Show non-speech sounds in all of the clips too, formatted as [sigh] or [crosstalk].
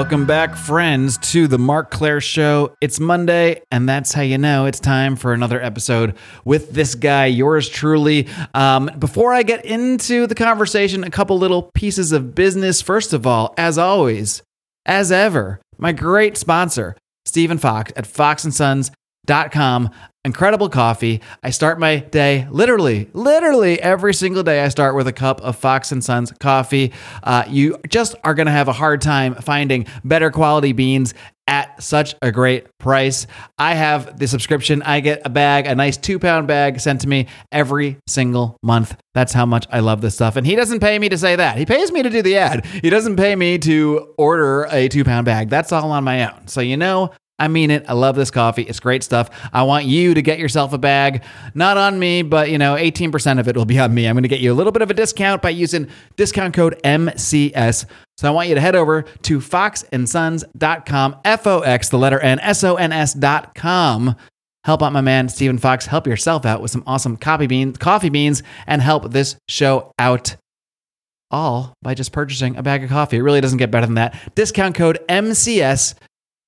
Welcome back, friends, to the Marc Clair Show. It's Monday, and that's how you know it's time for another episode with this guy, yours truly. Um, before I get into the conversation, a couple little pieces of business. First of all, as always, as ever, my great sponsor, Stephen Fox at foxnsons.com. Incredible coffee. I start my day literally, literally every single day. I start with a cup of Fox and Sons coffee. Uh, you just are going to have a hard time finding better quality beans at such a great price. I have the subscription. I get a bag, a nice two pound bag sent to me every single month. That's how much I love this stuff. And he doesn't pay me to say that. He pays me to do the ad. He doesn't pay me to order a two pound bag. That's all on my own. So, you know, I mean it. I love this coffee. It's great stuff. I want you to get yourself a bag. Not on me, but you know, 18% of it will be on me. I'm going to get you a little bit of a discount by using discount code MCS. So I want you to head over to foxnsons.com, F O X, the letter N, S O N S.com. Help out my man, Stephen Fox. Help yourself out with some awesome coffee beans, coffee beans, and help this show out all by just purchasing a bag of coffee. It really doesn't get better than that. Discount code MCS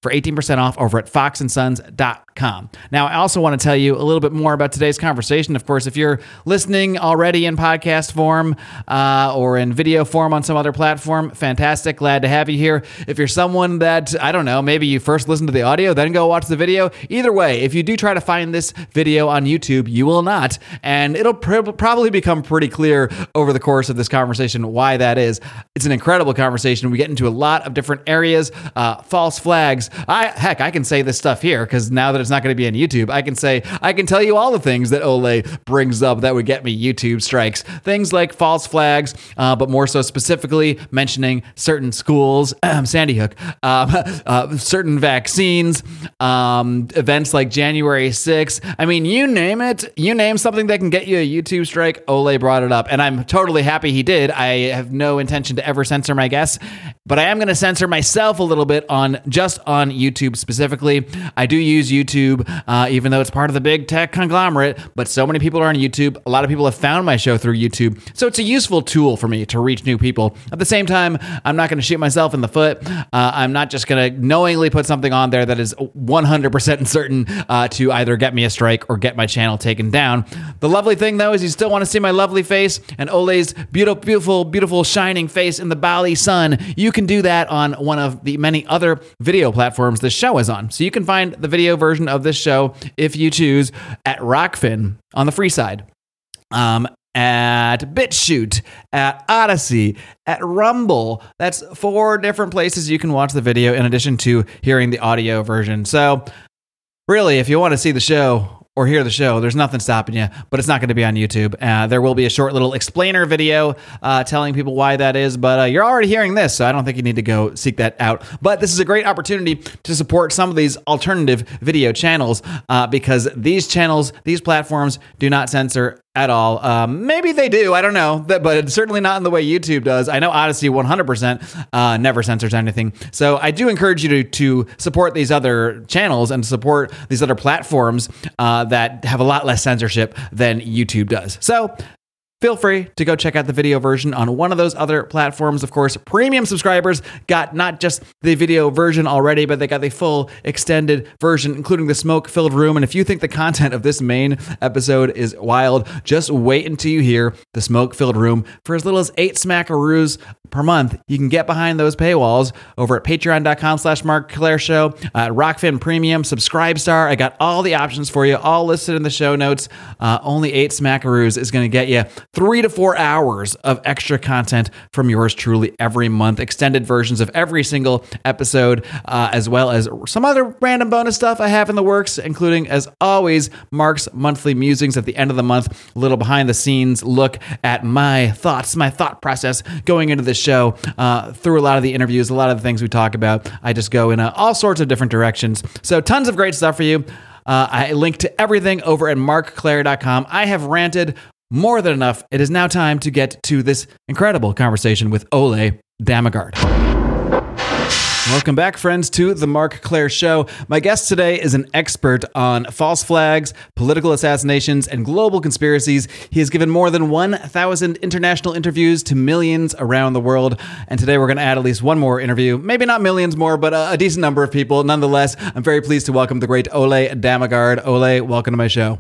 for 18% off over at foxnsons.com. Now, I also want to tell you a little bit more about today's conversation. Of course, if you're listening already in podcast form uh, or in video form on some other platform, fantastic. Glad to have you here. If you're someone that, I don't know, maybe you first listen to the audio, then go watch the video. Either way, if you do try to find this video on YouTube, you will not. And it'll pr- probably become pretty clear over the course of this conversation why that is. It's an incredible conversation. We get into a lot of different areas, uh, false flags I heck, I can say this stuff here because now that it's not going to be on YouTube, I can say I can tell you all the things that Ole brings up that would get me YouTube strikes. Things like false flags, uh, but more so specifically mentioning certain schools, [clears throat] Sandy Hook, um, [laughs] uh, certain vaccines, um, events like January 6th. I mean, you name it. You name something that can get you a YouTube strike. Ole brought it up, and I'm totally happy he did. I have no intention to ever censor my guests, but I am going to censor myself a little bit on just on YouTube specifically. I do use YouTube, uh, even though it's part of the big tech conglomerate, but so many people are on YouTube. A lot of people have found my show through YouTube. So it's a useful tool for me to reach new people. At the same time, I'm not going to shoot myself in the foot. Uh, I'm not just going to knowingly put something on there that is 100% certain uh, to either get me a strike or get my channel taken down. The lovely thing, though, is you still want to see my lovely face and Ole's beautiful, beautiful, beautiful, shining face in the Bali sun. You can do that on one of the many other video platforms platforms this show is on. So you can find the video version of this show if you choose at Rokfin on the free side. Um, at BitChute, at Odysee, at Rumble. That's four different places you can watch the video in addition to hearing the audio version. So, really, if you want to see the show or hear the show, there's nothing stopping you, but it's not going to be on YouTube. Uh, there will be a short little explainer video uh, telling people why that is, but uh, you're already hearing this, so I don't think you need to go seek that out. But this is a great opportunity to support some of these alternative video channels uh, because these channels, these platforms do not censor at all. Um, maybe they do. I don't know, but it's certainly not in the way YouTube does. I know Odysee 100% uh, never censors anything. So I do encourage you to, to support these other channels and support these other platforms uh, that have a lot less censorship than YouTube does. So feel free to go check out the video version on one of those other platforms. Of course, premium subscribers got not just the video version already, but they got the full extended version, including the smoke filled room. And if you think the content of this main episode is wild, just wait until you hear the smoke filled room for as little as eight smackaroos per month. You can get behind those paywalls over at patreon.com slash Marc Clair Show, at Rokfin Premium, SubscribeStar. I got all the options for you, all listed in the show notes. Uh, only eight smackaroos is going to get you three to four hours of extra content from yours truly every month, extended versions of every single episode, uh, as well as some other random bonus stuff I have in the works, including, as always, Marc's monthly musings at the end of the month, a little behind the scenes look at my thoughts, my thought process going into the show uh, through a lot of the interviews, a lot of the things we talk about. I just go in uh, all sorts of different directions. So, tons of great stuff for you. Uh, I link to everything over at marcclair.com. I have ranted more than enough. It is now time to get to this incredible conversation with Ole Dammegard. Welcome back, friends, to the Marc Clair Show. My guest today is an expert on false flags, political assassinations, and global conspiracies. He has given more than 1,000 international interviews to millions around the world. And today we're going to add at least one more interview. Maybe not millions more, but a, decent number of people. Nonetheless, I'm very pleased to welcome the great Ole Dammegard. Ole, welcome to my show.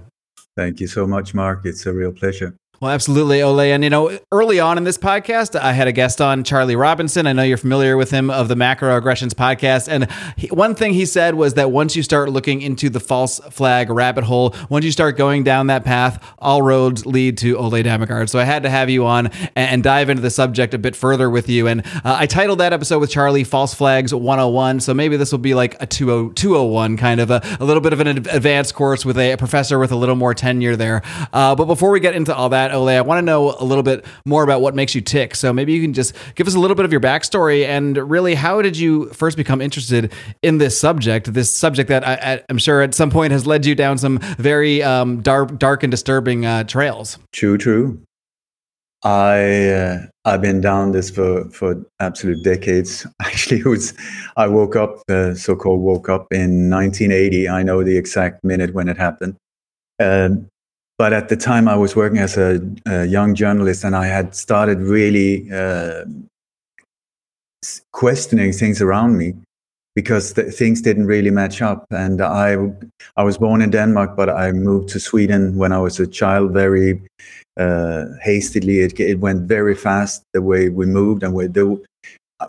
Thank you so much, Marc. It's a real pleasure. Well, absolutely, Ole. And, you know, early on in this podcast, I had a guest on, Charlie Robinson. I know you're familiar with him of the Macro Aggressions podcast. And he, one thing he said was that once you start looking into the false flag rabbit hole, once you start going down that path, all roads lead to Ole Dammegard. So I had to have you on and, and dive into the subject a bit further with you. And uh, I titled that episode with Charlie False Flags 101. So maybe this will be like a 201 kind of a, a little bit of an advanced course with a, a professor with a little more tenure there. Uh, but before we get into all that, Ole, I want to know a little bit more about what makes you tick. So maybe you can just give us a little bit of your backstory and really how did you first become interested in this subject? This subject that I, am sure at some point has led you down some very um, dark, dark and disturbing uh, trails. True, true. I uh, I've been down this for for absolute decades. [laughs] Actually, it was I woke up, uh, so-called woke up in 1980. I know the exact minute when it happened. Um, but at the time, I was working as a, a young journalist, and I had started really uh, questioning things around me because the, things didn't really match up. And I, I was born in Denmark, but I moved to Sweden when I was a child, very uh, hastily. It, it went very fast the way we moved, and we, the,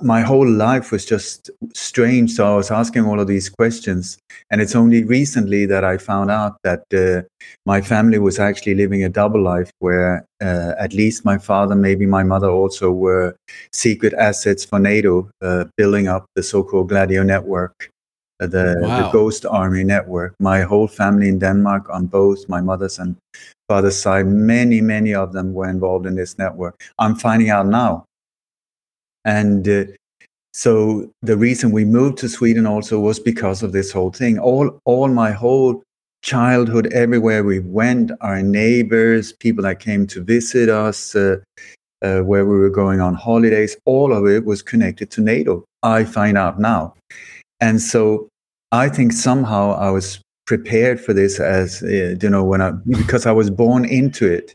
my whole life was just strange. So I was asking all of these questions. And it's only recently that I found out that uh, my family was actually living a double life where uh, at least my father, maybe my mother also were secret assets for NATO, uh, building up the so called Gladio network. Uh, the, wow. the Ghost Army network. My whole family in Denmark, on both my mother's and father's side, many, many of them were involved in this network. I'm finding out now and uh, so the reason we moved to Sweden also was because of this whole thing. All, all my whole childhood, everywhere we went, our neighbors, people that came to visit us, uh, uh, where we were going on holidays, all of it was connected to NATO. I find out now. And so I think somehow I was prepared for this as, uh, you know, when I, because I was born into it.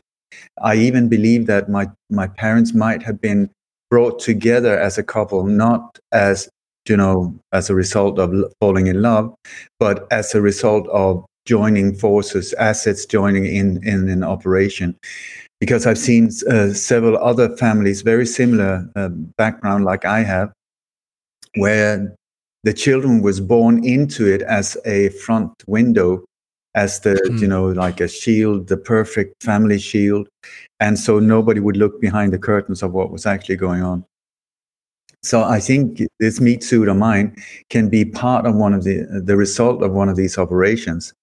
I even believe that my, my parents might have been brought together as a couple, not as you know as a result of falling in love, but as a result of joining forces, assets joining in in an operation. Because I've seen uh, several other families, very similar uh, background like I have, where the children was born into it as a front window as the mm. you know like a shield the perfect family shield and so nobody would look behind the curtains of what was actually going on. So i think this meat suit of mine can be part of one of the the result of one of these operations.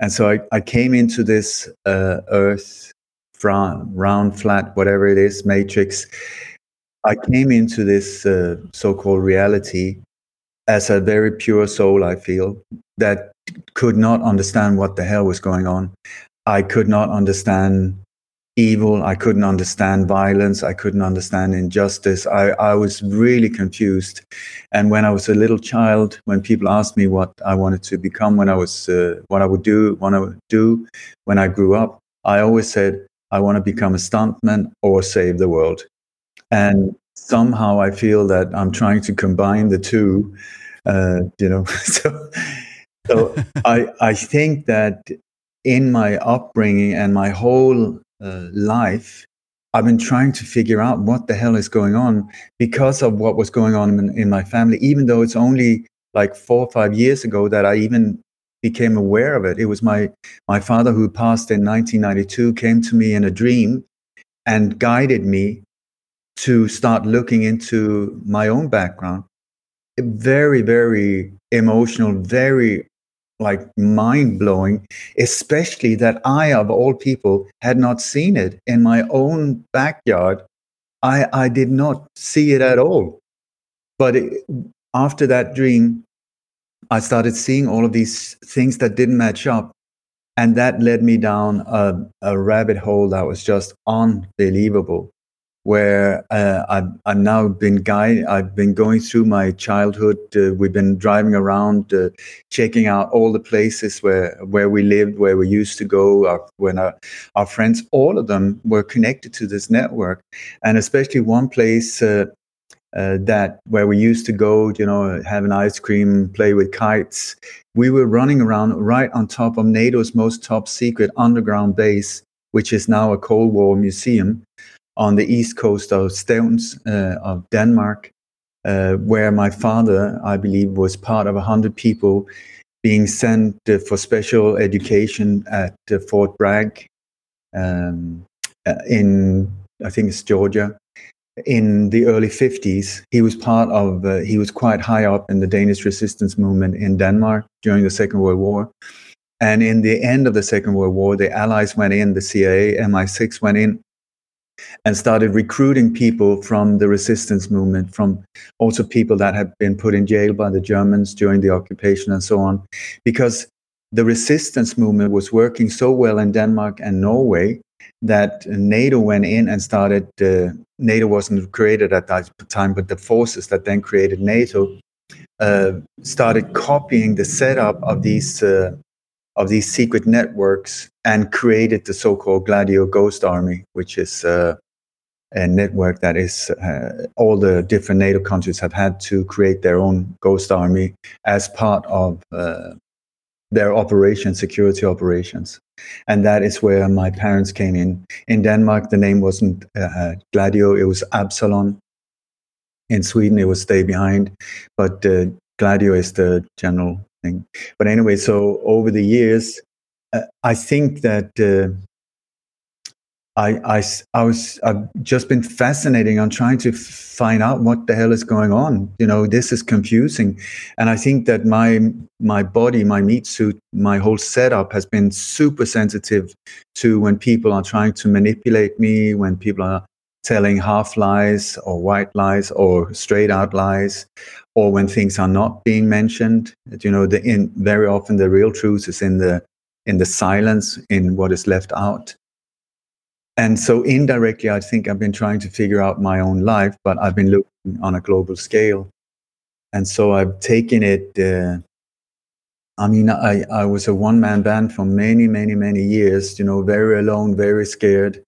And so i, I came into this uh, earth round, round flat whatever it is matrix. I came into this uh, so-called reality as a very pure soul i feel that could not understand what the hell was going on. I could not understand evil. I couldn't understand violence. I couldn't understand injustice. I, I was really confused. And when I was a little child, when people asked me what I wanted to become, when I was, uh, what I would do, what I would do when I grew up, I always said, I want to become a stuntman or save the world. And somehow I feel that I'm trying to combine the two, uh, you know, [laughs] so so [laughs] I, I think that in my upbringing and my whole uh, life, I've been trying to figure out what the hell is going on because of what was going on in, in my family, even though it's only like four or five years ago that I even became aware of it. It was my, my father who passed in 1992 came to me in a dream and guided me to start looking into my own background. Very, very emotional, very like mind blowing, especially that I, of all people, had not seen it in my own backyard. I, I did not see it at all. But it, after that dream, I started seeing all of these things that didn't match up. And that led me down a, a rabbit hole that was just unbelievable. Where uh, I've, I've now been guide. I've been going through my childhood. Uh, we've been driving around, uh, checking out all the places where where we lived, where we used to go. Our, when our, our friends, all of them were connected to this network, and especially one place. Uh, uh, that where we used to go, you know, have an ice cream, play with kites. We were running around right on top of NATO's most top secret underground base, which is now a Cold War museum on the east coast of Stevns uh, of Denmark, uh, where my father, I believe, was part of a hundred people being sent uh, for special education at uh, Fort Bragg um, uh, in, I think it's Georgia. In the early 50s, he was part of, uh, he was quite high up in the Danish resistance movement in Denmark during the Second World War. And in the end of the Second World War, the Allies went in, the CIA, MI6 went in, and started recruiting people from the resistance movement, from also people that had been put in jail by the Germans during the occupation and so on, because the resistance movement was working so well in Denmark and Norway that NATO went in and started. Uh, NATO wasn't created at that time, but the forces that then created NATO uh, started copying the setup of these uh, of these secret networks and created the so-called Gladio Ghost Army, which is uh, a network that is uh, all the different NATO countries have had to create their own ghost army as part of uh, their operation, security operations. And that is where my parents came in. In Denmark, the name wasn't uh, Gladio, it was Absalon. In Sweden, it was Stay Behind, but uh, Gladio is the general thing. But anyway, so over the years, uh, I think that uh, I, I, I was I've just been fascinating on trying to find out what the hell is going on. You know, this is confusing, and I think that my my body, my meat suit, my whole setup has been super sensitive to when people are trying to manipulate me, when people are telling half lies or white lies or straight out lies, or when things are not being mentioned. You know, the in very often the real truth is in the in the silence, in what is left out and so indirectly, I think I've been trying to figure out my own life, but I've been looking on a global scale. And so I've taken it. Uh, I mean, I, I was a one man band for many, many, many years, you know, very alone, very scared,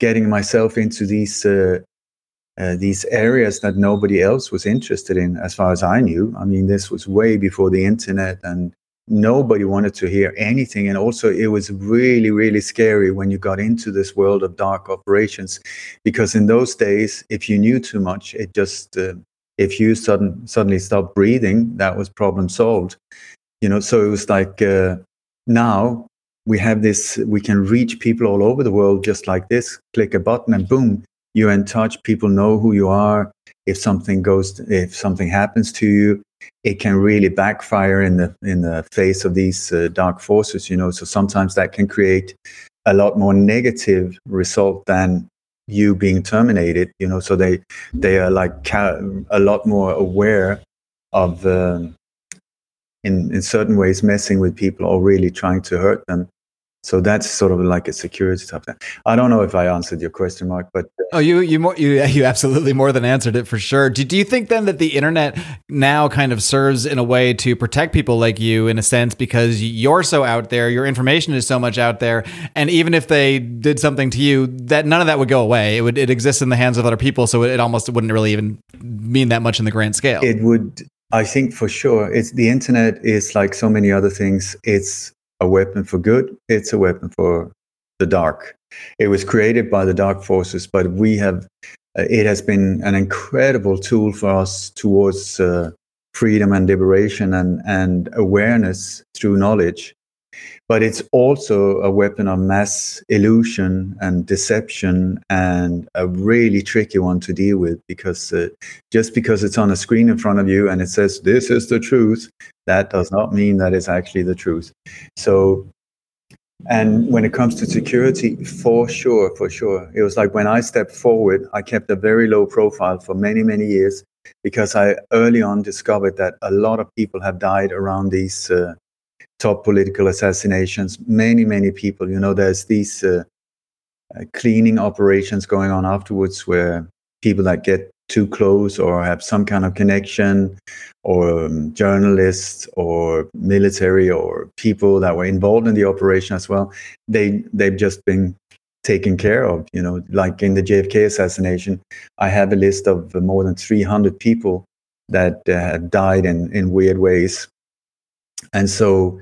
getting myself into these, uh, uh, these areas that nobody else was interested in, as far as I knew. I mean, this was way before the internet and nobody wanted to hear anything. And also, it was really, really scary when you got into this world of dark operations, because in those days, if you knew too much, it just, uh, if you sudden, suddenly stopped breathing, that was problem solved. You know, so it was like uh, now we have this, we can reach people all over the world just like this, click a button and boom, you're in touch. People know who you are. If something goes, if something happens to you, it can really backfire in the in the face of these uh, dark forces you know? So sometimes that can create a lot more negative result than you being terminated you know? So they they are like ca- a lot more aware of um, in in certain ways messing with people or really trying to hurt them so that's sort of like a security type thing. I don't know if I answered your question, Marc, but uh, oh, you you more you [laughs] you absolutely more than answered it for sure. Do, do you think then that the internet now kind of serves in a way to protect people like you in a sense because you're so out there, your information is so much out there, and even if they did something to you, that none of that would go away. It would it exists in the hands of other people, so it, it almost wouldn't really even mean that much in the grand scale. It would I think for sure. It's the internet is like so many other things. It's a weapon for good, it's a weapon for the dark. It was created by the dark forces, but we have, uh, it has been an incredible tool for us towards uh, freedom and liberation and, and awareness through knowledge but it's also a weapon of mass illusion and deception and a really tricky one to deal with because uh, just because it's on a screen in front of you and it says this is the truth that does not mean that it's actually the truth. So and when it comes to security for sure for sure. It was like when i stepped forward i kept a very low profile for many many years because i early on discovered that a lot of people have died around these uh, top political assassinations. Many, many people. You know, there's these uh, uh, cleaning operations going on afterwards where people that get too close or have some kind of connection or um, journalists or military or people that were involved in the operation as well they they've just been taken care of you know like in the JFK assassination i have a list of more than 300 people that uh, died in in weird ways and so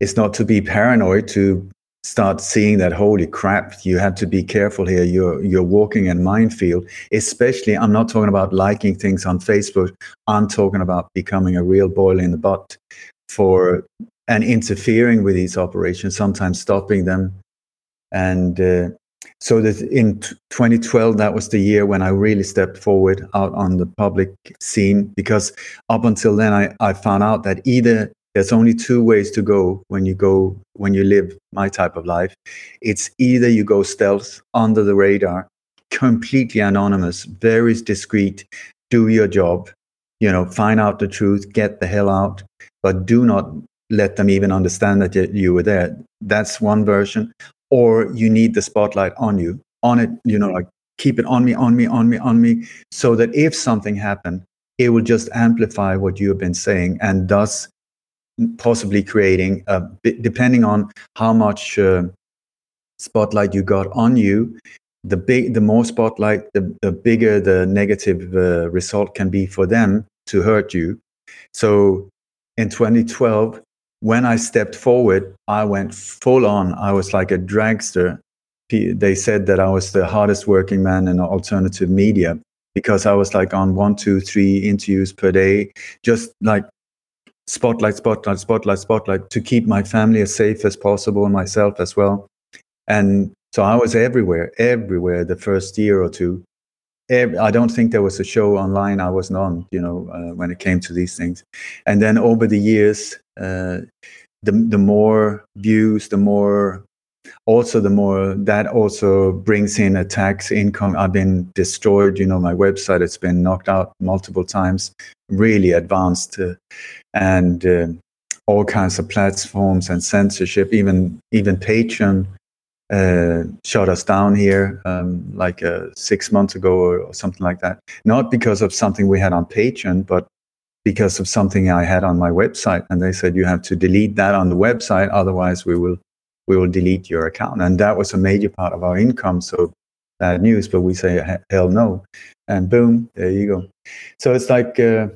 it's not to be paranoid to start seeing that holy crap you have to be careful here. You're you're walking in minefield. Especially i'm not talking about liking things on facebook. I'm talking about becoming a real boil in the butt for and interfering with these operations sometimes stopping them. And uh, so that in 2012 that was the year when i really stepped forward out on the public scene because up until then i, I found out that either there's only two ways to go when you go when you live my type of life. It's either you go stealth under the radar completely anonymous very discreet do your job you know find out the truth get the hell out but do not let them even understand that you were there. That's one version. Or you need the spotlight on you on it you know like keep it on me on me on me on me so that if something happened it will just amplify what you have been saying and thus possibly creating, uh, depending on how much uh, spotlight you got on you, the big, the more spotlight, the, the bigger the negative uh, result can be for them to hurt you. So in 2012, when I stepped forward, I went full on. I was like a dragster. They said that I was the hardest working man in alternative media because I was like on one, two, three interviews per day, just like spotlight, spotlight, spotlight, spotlight to keep my family as safe as possible and myself as well. And so I was everywhere, everywhere the first year or two. Every, I don't think there was a show online I wasn't on, you know, uh, when it came to these things. And then over the years, uh, the the more views, the more also the more that also brings in a tax income i've been destroyed you know my website has been knocked out multiple times really advanced uh, and uh, all kinds of platforms and censorship even even patreon uh, shut us down here um, like uh, six months ago or, or, something like that not because of something we had on patreon but because of something i had on my website and they said you have to delete that on the website otherwise we will we will delete your account. And that was a major part of our income. So bad news, but we say, hell no. And boom, there you go. So it's like, uh,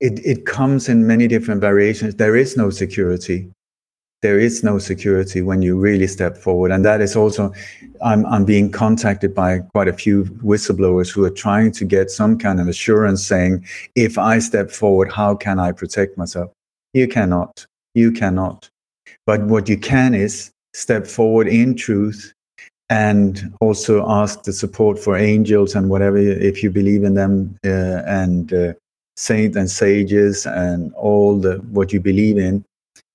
it, it comes in many different variations. There is no security. There is no security when you really step forward. And that is also, I'm, I'm being contacted by quite a few whistleblowers who are trying to get some kind of assurance saying, if I step forward, how can I protect myself? You cannot. You cannot. But what you can is step forward in truth and also ask the support for angels and whatever, if you believe in them, uh, and uh, saints and sages and all the what you believe in,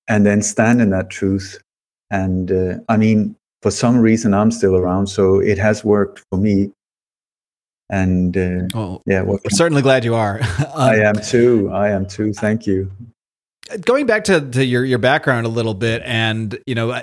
and then stand in that truth. And uh, I mean, for some reason, I'm still around, so it has worked for me. And uh, well, yeah, we're certainly glad you are. [laughs] um, I am too. I am too. Thank you going back to, to your, your background a little bit and you know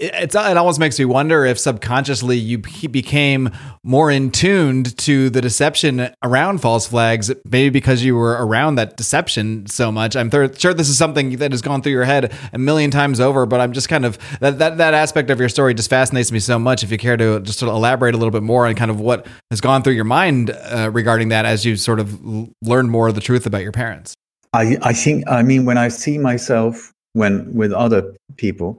it's it almost makes me wonder if subconsciously you became more in tuned to the deception around false flags, maybe because you were around that deception so much. I'm th- sure this is something that has gone through your head a million times over, but I'm just kind of that that that aspect of your story just fascinates me so much. If you care to just sort of elaborate a little bit more on kind of what has gone through your mind uh, regarding that as you sort of learn more of the truth about your parents. I, I think, I mean, when I see myself when with other people,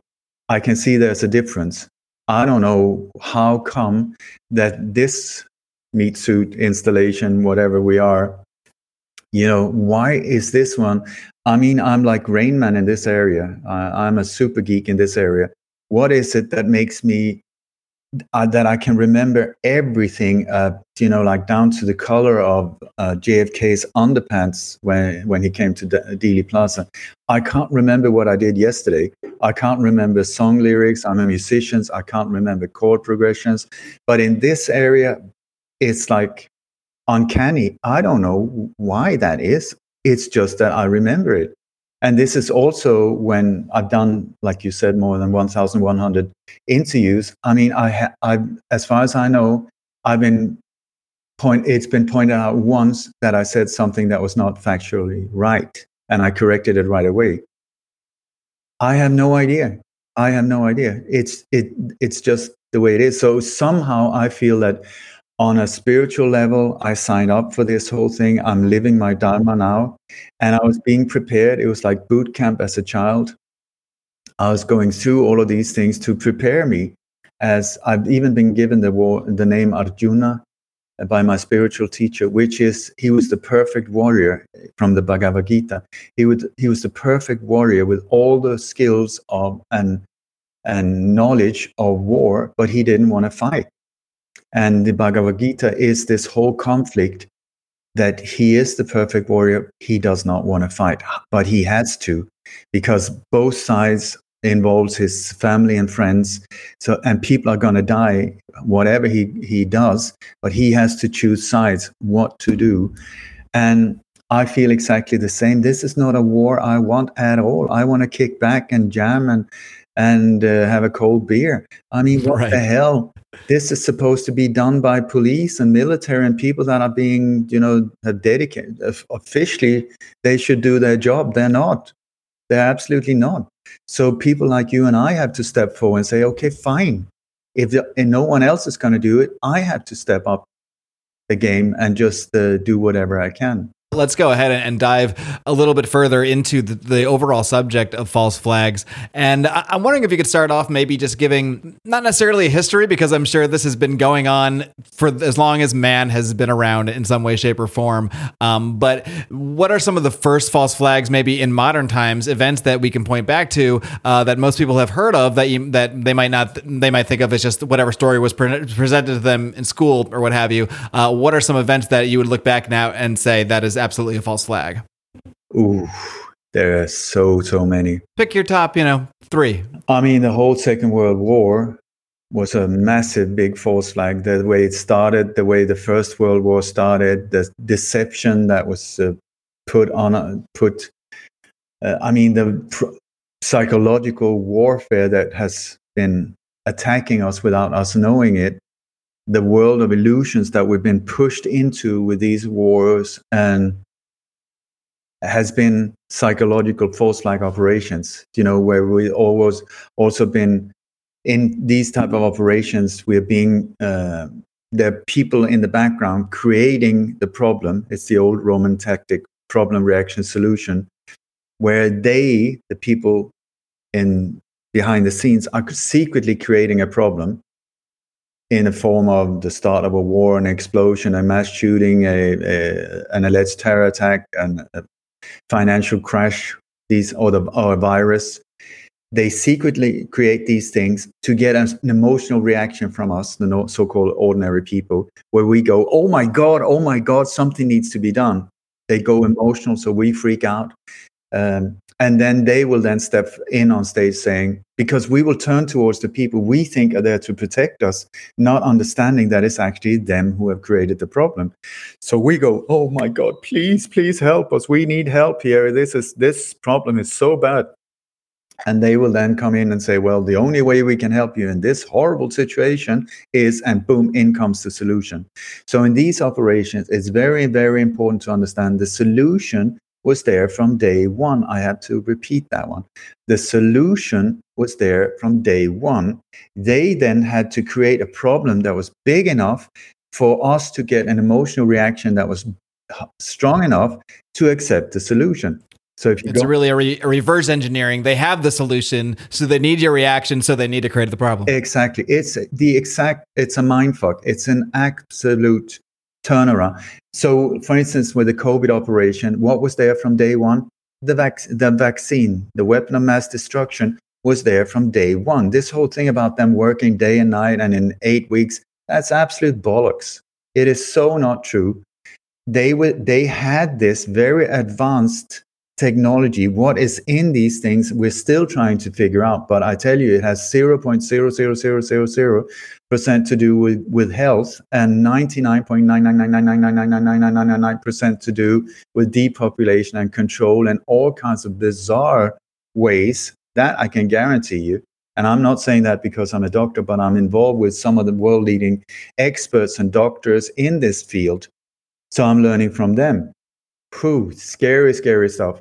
I can see there's a difference. I don't know how come that this meat suit installation, whatever we are, you know, why is this one? I mean, I'm like Rain Man in this area. I'm a super geek in this area. What is it that makes me uh, that I can remember everything, uh, you know, like down to the color of uh, JFK's underpants when when he came to De- Dealey Plaza. I can't remember what I did yesterday. I can't remember song lyrics. I'm a musician. I can't remember chord progressions. But in this area, it's like uncanny. I don't know why that is. It's just that I remember it. And this is also when I've done, like you said, more than 1,100 interviews. I mean, I, ha- I, as far as I know, I've been point. It's been pointed out once that I said something that was not factually right, and I corrected it right away. I have no idea. I have no idea. It's it. It's just the way it is. So somehow I feel that on a spiritual level, I signed up for this whole thing. I'm living my Dharma now. And I was being prepared. It was like boot camp as a child. I was going through all of these things to prepare me. As I've even been given the, war, the name Arjuna by my spiritual teacher, which is he was the perfect warrior from the Bhagavad Gita. He would he was the perfect warrior with all the skills of and and knowledge of war, but he didn't want to fight. And the Bhagavad Gita is this whole conflict that he is the perfect warrior. He does not want to fight, but he has to because both sides involves his family and friends. So, and people are going to die, whatever he, he does, but he has to choose sides, what to do. And I feel exactly the same. This is not a war I want at all. I want to kick back and jam and, and uh, have a cold beer. I mean, what right. the hell? This is supposed to be done by police and military and people that are being, you know, dedicated. Officially, they should do their job. They're not. They're absolutely not. So people like you and I have to step forward and say, okay, fine. If the, no one else is going to do it, I have to step up the game and just uh, do whatever I can. Let's go ahead and dive a little bit further into the, the overall subject of false flags. And I, am wondering if you could start off maybe just giving not necessarily a history, because I'm sure this has been going on for as long as man has been around in some way, shape, or form. Um, but what are some of the first false flags, maybe in modern times, events that we can point back to uh, that most people have heard of that you, that they might not they might think of as just whatever story was pre- presented to them in school or what have you? Uh, what are some events that you would look back now and say that is absolutely a false flag? Ooh, there are so so many. Pick your top, you know, three. I mean, the whole Second World War was a massive big false flag. The way it started, the way the First World War started, the deception that was uh, put on uh, put. Uh, I mean, the pr- psychological warfare that has been attacking us without us knowing it the world of illusions that we've been pushed into with these wars and has been psychological force like operations you know where we always also been in these type of operations we're being uh, are people in the background creating the problem. It's the old roman tactic problem reaction solution where they the people in behind the scenes are secretly creating a problem in the form of the start of a war, an explosion, a mass shooting, a, a an alleged terror attack, and a financial crash, these or the or a virus. They secretly create these things to get an emotional reaction from us, the so-called ordinary people, where we go, "Oh my God! Oh my God! Something needs to be done." They go emotional, so we freak out. Um, and then they will then step in on stage saying because we will turn towards the people we think are there to protect us not understanding that it's actually them who have created the problem. So we go oh my god please please help us. We need help here. This is this problem is so bad. And they will then come in and say well the only way we can help you in this horrible situation is and boom in comes the solution. So in these operations it's very very important to understand the solution was there from day one. I had to repeat that one. The solution was there from day one. They then had to create a problem that was big enough for us to get an emotional reaction that was strong enough to accept the solution. So if you it's really a, re- a, reverse engineering. They have the solution, so they need your reaction, so they need to create the problem. Exactly. It's the exact. It's a mind fuck. It's an absolute turnaround. So, for instance, with the COVID operation, what was there from day one? The, vac- the vaccine, the weapon of mass destruction was there from day one. This whole thing about them working day and night and in eight weeks, that's absolute bollocks. It is so not true. They, w- they had this very advanced technology, what is in these things, we're still trying to figure out. But I tell you, it has 0.00000% to do with, with health and 99.99999999999% to do with depopulation and control and all kinds of bizarre ways that I can guarantee you. And I'm not saying that because I'm a doctor, but I'm involved with some of the world leading experts and doctors in this field. So I'm learning from them. Whew, scary, scary stuff.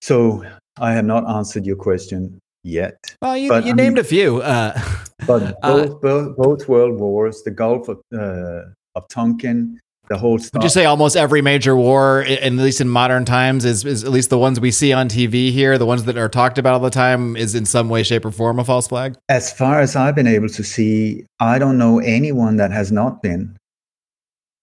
So I have not answered your question yet. Well, you, but, you named mean, a few. Uh, but both, uh, both, both, world wars, the Gulf of, uh, of Tonkin, the whole stuff. Would you say almost every major war, at least in modern times, is, is at least the ones we see on TV here, the ones that are talked about all the time, is in some way, shape, or form a false flag? As far as I've been able to see, I don't know anyone that has not been.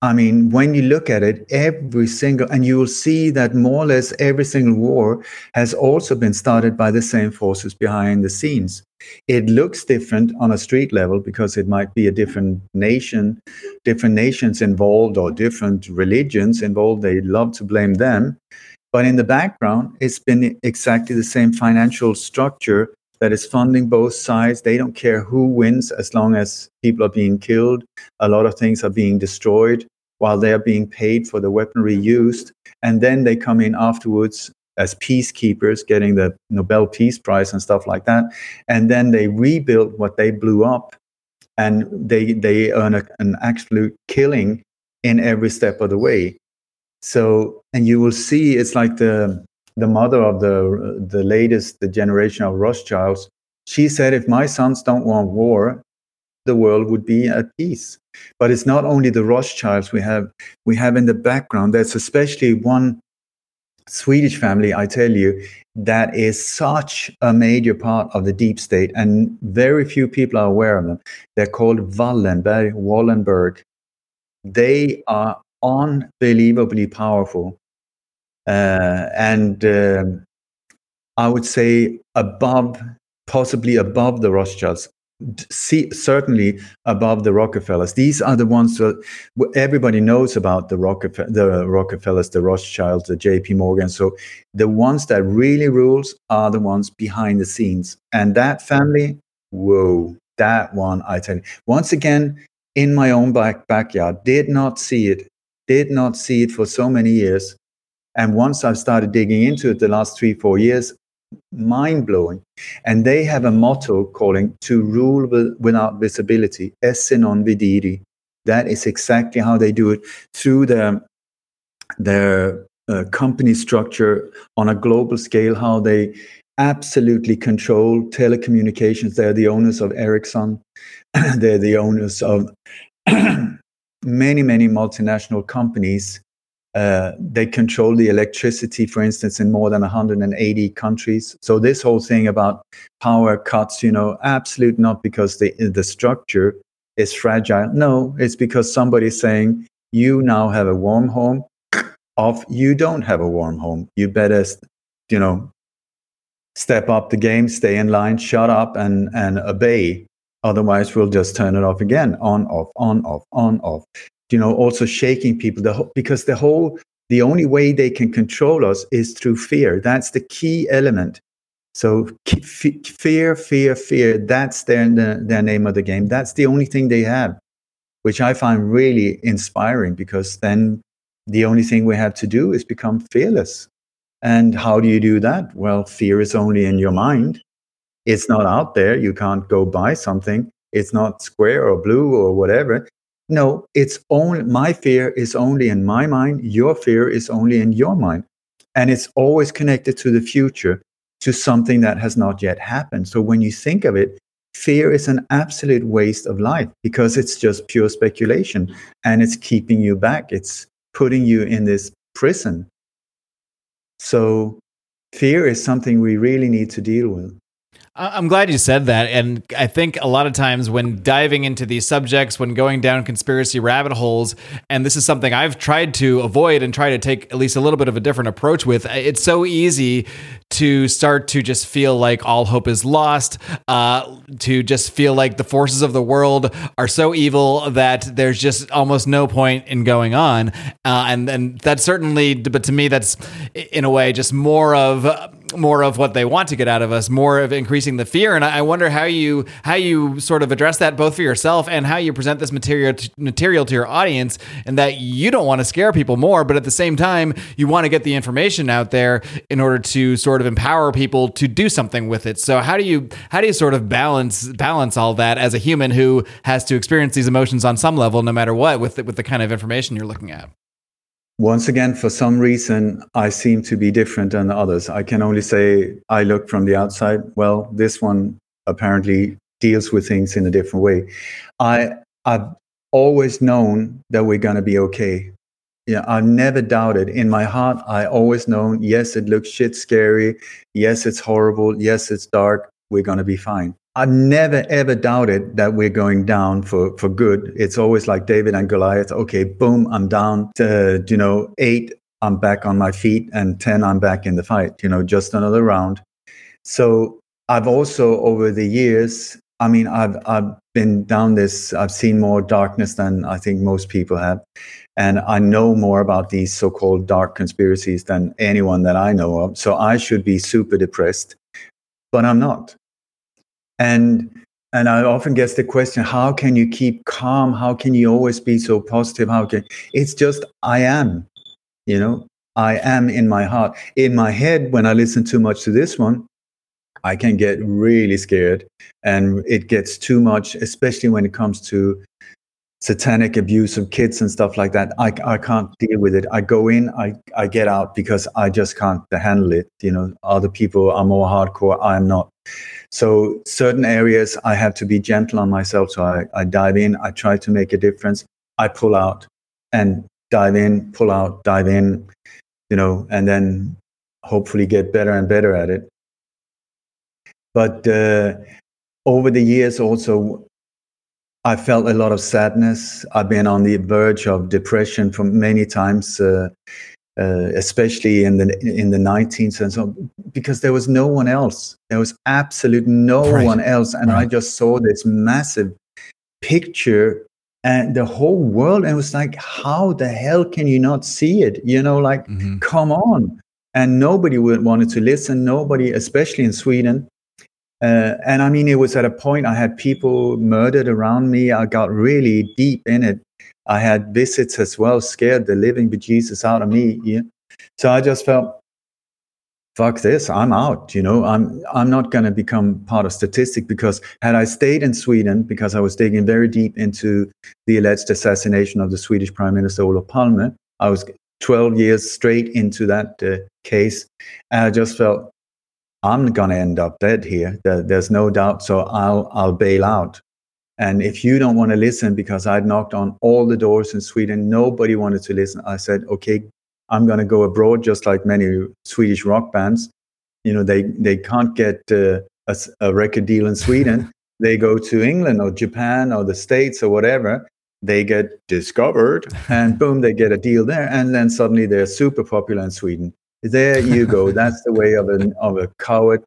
I mean, when you look at it, every single, and you will see that more or less every single war has also been started by the same forces behind the scenes. It looks different on a street level because it might be a different nation, different nations involved, or different religions involved. They love to blame them. But in the background, it's been exactly the same financial structure that is funding both sides. They don't care who wins as long as people are being killed. A lot of things are being destroyed while they are being paid for the weaponry used. And then they come in afterwards as peacekeepers, getting the Nobel Peace Prize and stuff like that. And then they rebuild what they blew up and they, they earn a, an absolute killing in every step of the way. So, and you will see it's like the, the mother of the, the latest the generation of Rothschilds. She said, if my sons don't want war, the world would be at peace. But it's not only the Rothschilds we have we have in the background. There's especially one Swedish family, I tell you, that is such a major part of the deep state, and very few people are aware of them. They're called Wallenberg, Wallenberg. They are unbelievably powerful, and uh, I would say above, possibly above the Rothschilds see, certainly above the Rockefellers. These are the ones that everybody knows about the, the Rockefellers, the Rothschilds, the J.P. Morgan. So the ones that really rules are the ones behind the scenes. And that family, whoa, that one, I tell you. Once again, in my own back backyard, did not see it, did not see it for so many years. And once I've started digging into it the last three, four years, mind blowing. And they have a motto calling to rule with, without visibility, esse non videri. That is exactly how they do it through their, their uh, company structure on a global scale, how they absolutely control telecommunications. [clears throat] They're the owners of Ericsson, they're [clears throat] the owners of many, many multinational companies uh, they control the electricity, for instance, in more than 180 countries. So this whole thing about power cuts, you know, absolute not because the the structure is fragile. No, it's because somebody's saying you now have a warm home. Of you don't have a warm home. You better, you know, step up the game, stay in line, shut up, and and obey. Otherwise, we'll just turn it off again, on, off, on, off, on, off you know, also shaking people the, because the whole, the only way they can control us is through fear. That's the key element. So fear, fear, fear, that's their, their name of the game. That's the only thing they have, which I find really inspiring because then the only thing we have to do is become fearless. And how do you do that? Well, fear is only in your mind. It's not out there. You can't go buy something. It's not square or blue or whatever. No, it's only my fear is only in my mind. Your fear is only in your mind. And it's always connected to the future, to something that has not yet happened. So when you think of it, fear is an absolute waste of life because it's just pure speculation and it's keeping you back. It's putting you in this prison. So fear is something we really need to deal with. I'm glad you said that. And I think a lot of times when diving into these subjects, when going down conspiracy rabbit holes, and this is something I've tried to avoid and try to take at least a little bit of a different approach with, it's so easy to start to just feel like all hope is lost, uh, to just feel like the forces of the world are so evil that there's just almost no point in going on. Uh, and, and that's certainly, but to me, that's in a way just more of more of what they want to get out of us, more of increasing the fear. And I wonder how you how you sort of address that both for yourself and how you present this material to, material to your audience, and that you don't want to scare people more, but at the same time you want to get the information out there in order to sort of empower people to do something with it. So how do you how do you sort of balance balance all that as a human who has to experience these emotions on some level, no matter what, with the, with the kind of information you're looking at? Once again, for some reason, I seem to be different than the others. I can only say I look from the outside. Well, this one apparently deals with things in a different way. I, I've always known that we're going to be okay. Yeah, I've never doubted in my heart. I always known, yes, it looks shit scary. Yes, it's horrible. Yes, it's dark. We're going to be fine. I've never ever doubted that we're going down for, for good. It's always like David and Goliath. Okay, boom, I'm down uh, to, you know, eight, I'm back on my feet, and 10, I'm back in the fight, you know, just another round. So I've also, over the years, I mean, I've, I've been down this, I've seen more darkness than I think most people have. And I know more about these so called dark conspiracies than anyone that I know of. So I should be super depressed, but I'm not and and I often get the question, how can you keep calm? How can you always be so positive? How can it's just I am, you know, I am in my heart. In my head, when I listen too much to this one, I can get really scared and it gets too much, especially when it comes to satanic abuse of kids and stuff like that. I, I can't deal with it. I go in, I, I get out because I just can't handle it. You know, other people are more hardcore. I'm not. So certain areas I have to be gentle on myself. So I, I dive in, I try to make a difference. I pull out and dive in, pull out, dive in, you know, and then hopefully get better and better at it. But uh, over the years, also, I felt a lot of sadness. I've been on the verge of depression for many times. Uh, uh, especially in the in the 19th and so because there was no one else there was absolute no right. one else and right. i just saw this massive picture and the whole world and it was like how the hell can you not see it you know like mm-hmm. come on and nobody wanted to listen nobody especially in sweden uh, and i mean it was at a point i had people murdered around me i got really deep in it I had visits as well, scared the living bejesus out of me. Yeah. So I just felt, fuck this, I'm out. You know, I'm I'm not going to become part of statistic because had I stayed in Sweden, because I was digging very deep into the alleged assassination of the Swedish Prime Minister Olof Palme, I was 12 years straight into that uh, case, and I just felt I'm going to end up dead here. there's no doubt. So I'll I'll bail out. And if you don't want to listen, because I'd knocked on all the doors in Sweden, nobody wanted to listen. I said, okay, I'm going to go abroad, just like many Swedish rock bands. You know, they, they can't get uh, a, a record deal in Sweden. [laughs] they go to England or Japan or the States or whatever. They get discovered and boom, they get a deal there. And then suddenly they're super popular in Sweden. There you go. That's the way of, an, of a coward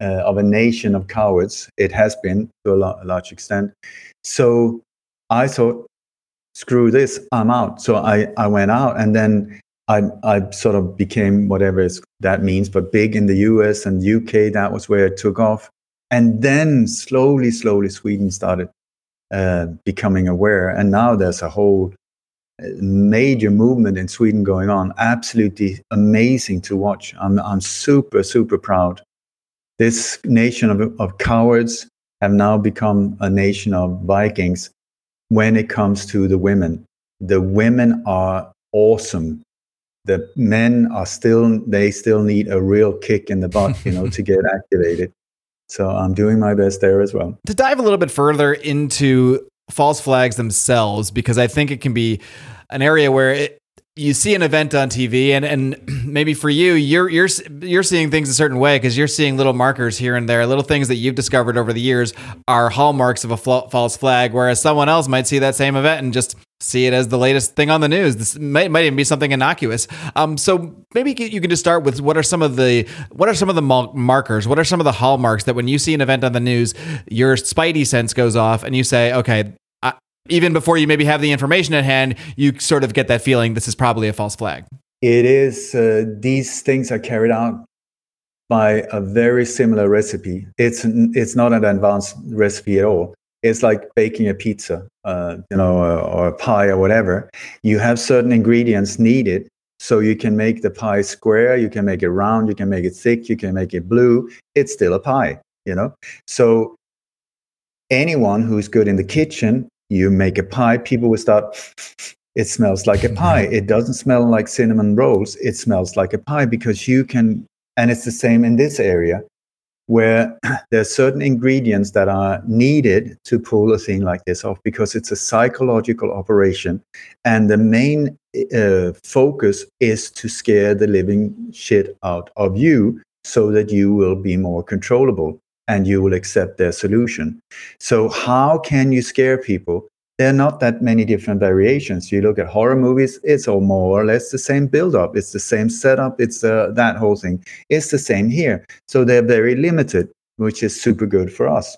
uh, of a nation of cowards. It has been to a, a, large extent. So I thought, screw this, I'm out. So I, I went out and then I, I sort of became whatever that means, but big in the US and UK. That was where it took off. And then slowly, slowly, Sweden started uh, becoming aware. And now there's a whole major movement in Sweden going on. Absolutely amazing to watch. I'm, I'm super, super proud this nation of, of cowards have now become a nation of Vikings when it comes to the women. The women are awesome. The men are still, they still need a real kick in the butt, you know, to get [laughs] activated. So I'm doing my best there as well. To dive a little bit further into false flags themselves, because I think it can be an area where it, you see an event on TV, and, and [clears throat] maybe for you, you're you're you're seeing things a certain way because you're seeing little markers here and there, little things that you've discovered over the years are hallmarks of a false flag. Whereas someone else might see that same event and just see it as the latest thing on the news. This might, might even be something innocuous. Um, so maybe you can just start with what are some of the what are some of the markers? What are some of the hallmarks that when you see an event on the news, your spidey sense goes off and you say, okay, even before you maybe have the information at hand, you sort of get that feeling this is probably a false flag. It is. Uh, these things are carried out by a very similar recipe. It's it's not an advanced recipe at all. It's like baking a pizza, uh, you know, or, or a pie or whatever. You have certain ingredients needed so you can make the pie square, you can make it round, you can make it thick, you can make it blue. It's still a pie, you know. So anyone who's good in the kitchen you make a pie, people will start, it smells like a pie. [laughs] It doesn't smell like cinnamon rolls. It smells like a pie because you can, and it's the same in this area where [clears throat] there are certain ingredients that are needed to pull a thing like this off because it's a psychological operation. And the main uh, focus is to scare the living shit out of you so that you will be more controllable and you will accept their solution. So, how can you scare people? There are not that many different variations. You look at horror movies, it's all more or less the same build up, it's the same setup, it's uh, that whole thing. It's the same here. So, they're very limited, which is super good for us.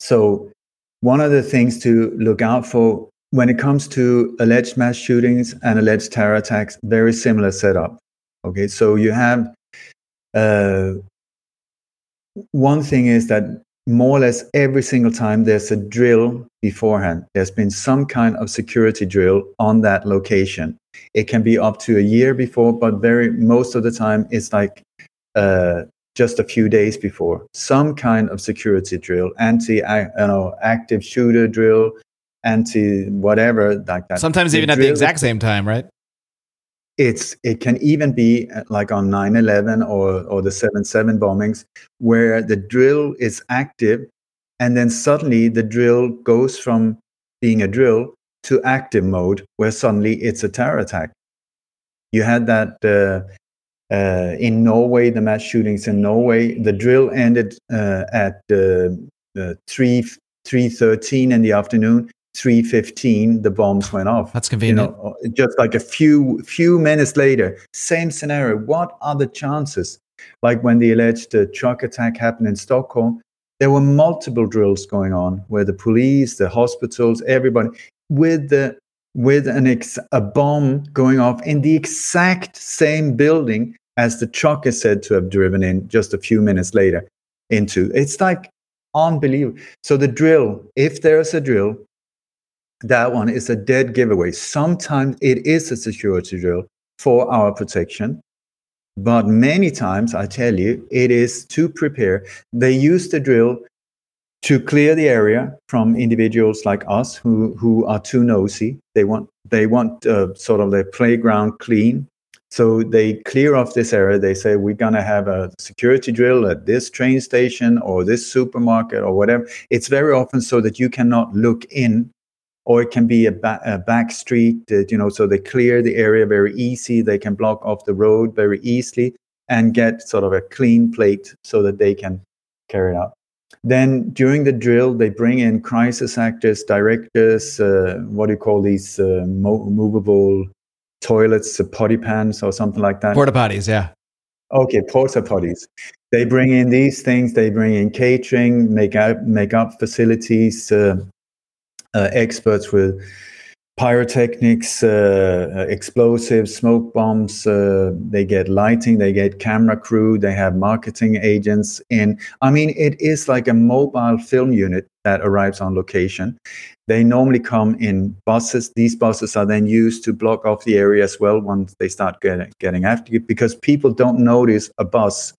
So, one of the things to look out for when it comes to alleged mass shootings and alleged terror attacks, very similar setup. Okay, so you have uh, one thing is that more or less every single time there's a drill beforehand. There's been some kind of security drill on that location. It can be up to a year before, but very most of the time it's like uh, just a few days before. Some kind of security drill, anti, you know, active shooter drill, anti whatever like that. Sometimes the even at the exact same time, right? It's it can even be uh, like on 9-11 or, or the 7-7 bombings where the drill is active and then suddenly the drill goes from being a drill to active mode where suddenly it's a terror attack. You had that uh, uh, in norway the mass shootings in norway the drill ended uh, at uh, 3 3.13 in the afternoon 3.15 the bombs went off. that's convenient. you know, just like a few few minutes later same scenario. What are the chances? Like when the alleged uh, truck attack happened in stockholm there were multiple drills going on where the police the hospitals everybody with the with an ex- a bomb going off in the exact same building as the truck is said to have driven in just a few minutes later into. It's like unbelievable. So the drill if there's a drill that one is a dead giveaway. Sometimes it is a security drill for our protection, but many times, I tell you, it is to prepare. They use the drill to clear the area from individuals like us who, who are too nosy. They want, they want uh, sort of their playground clean. So they clear off this area. They say, we're going to have a security drill at this train station or this supermarket or whatever. It's very often so that you cannot look in or it can be a, ba- a back street, you know, so they clear the area very easy. They can block off the road very easily and get sort of a clean plate so that they can carry it out. Then during the drill, they bring in crisis actors, directors, uh, what do you call these uh, mo- movable toilets, uh, potty pans, or something like that? Porta potties, yeah. Okay, porta potties. They bring in these things. They bring in catering, make up, make up facilities, uh, experts with pyrotechnics, uh, uh, explosives, smoke bombs. Uh, they get lighting, they get camera crew, they have marketing agents in. I mean, it is like a mobile film unit that arrives on location. They normally come in buses. These buses are then used to block off the area as well once they start getting, getting after you because people don't notice a bus.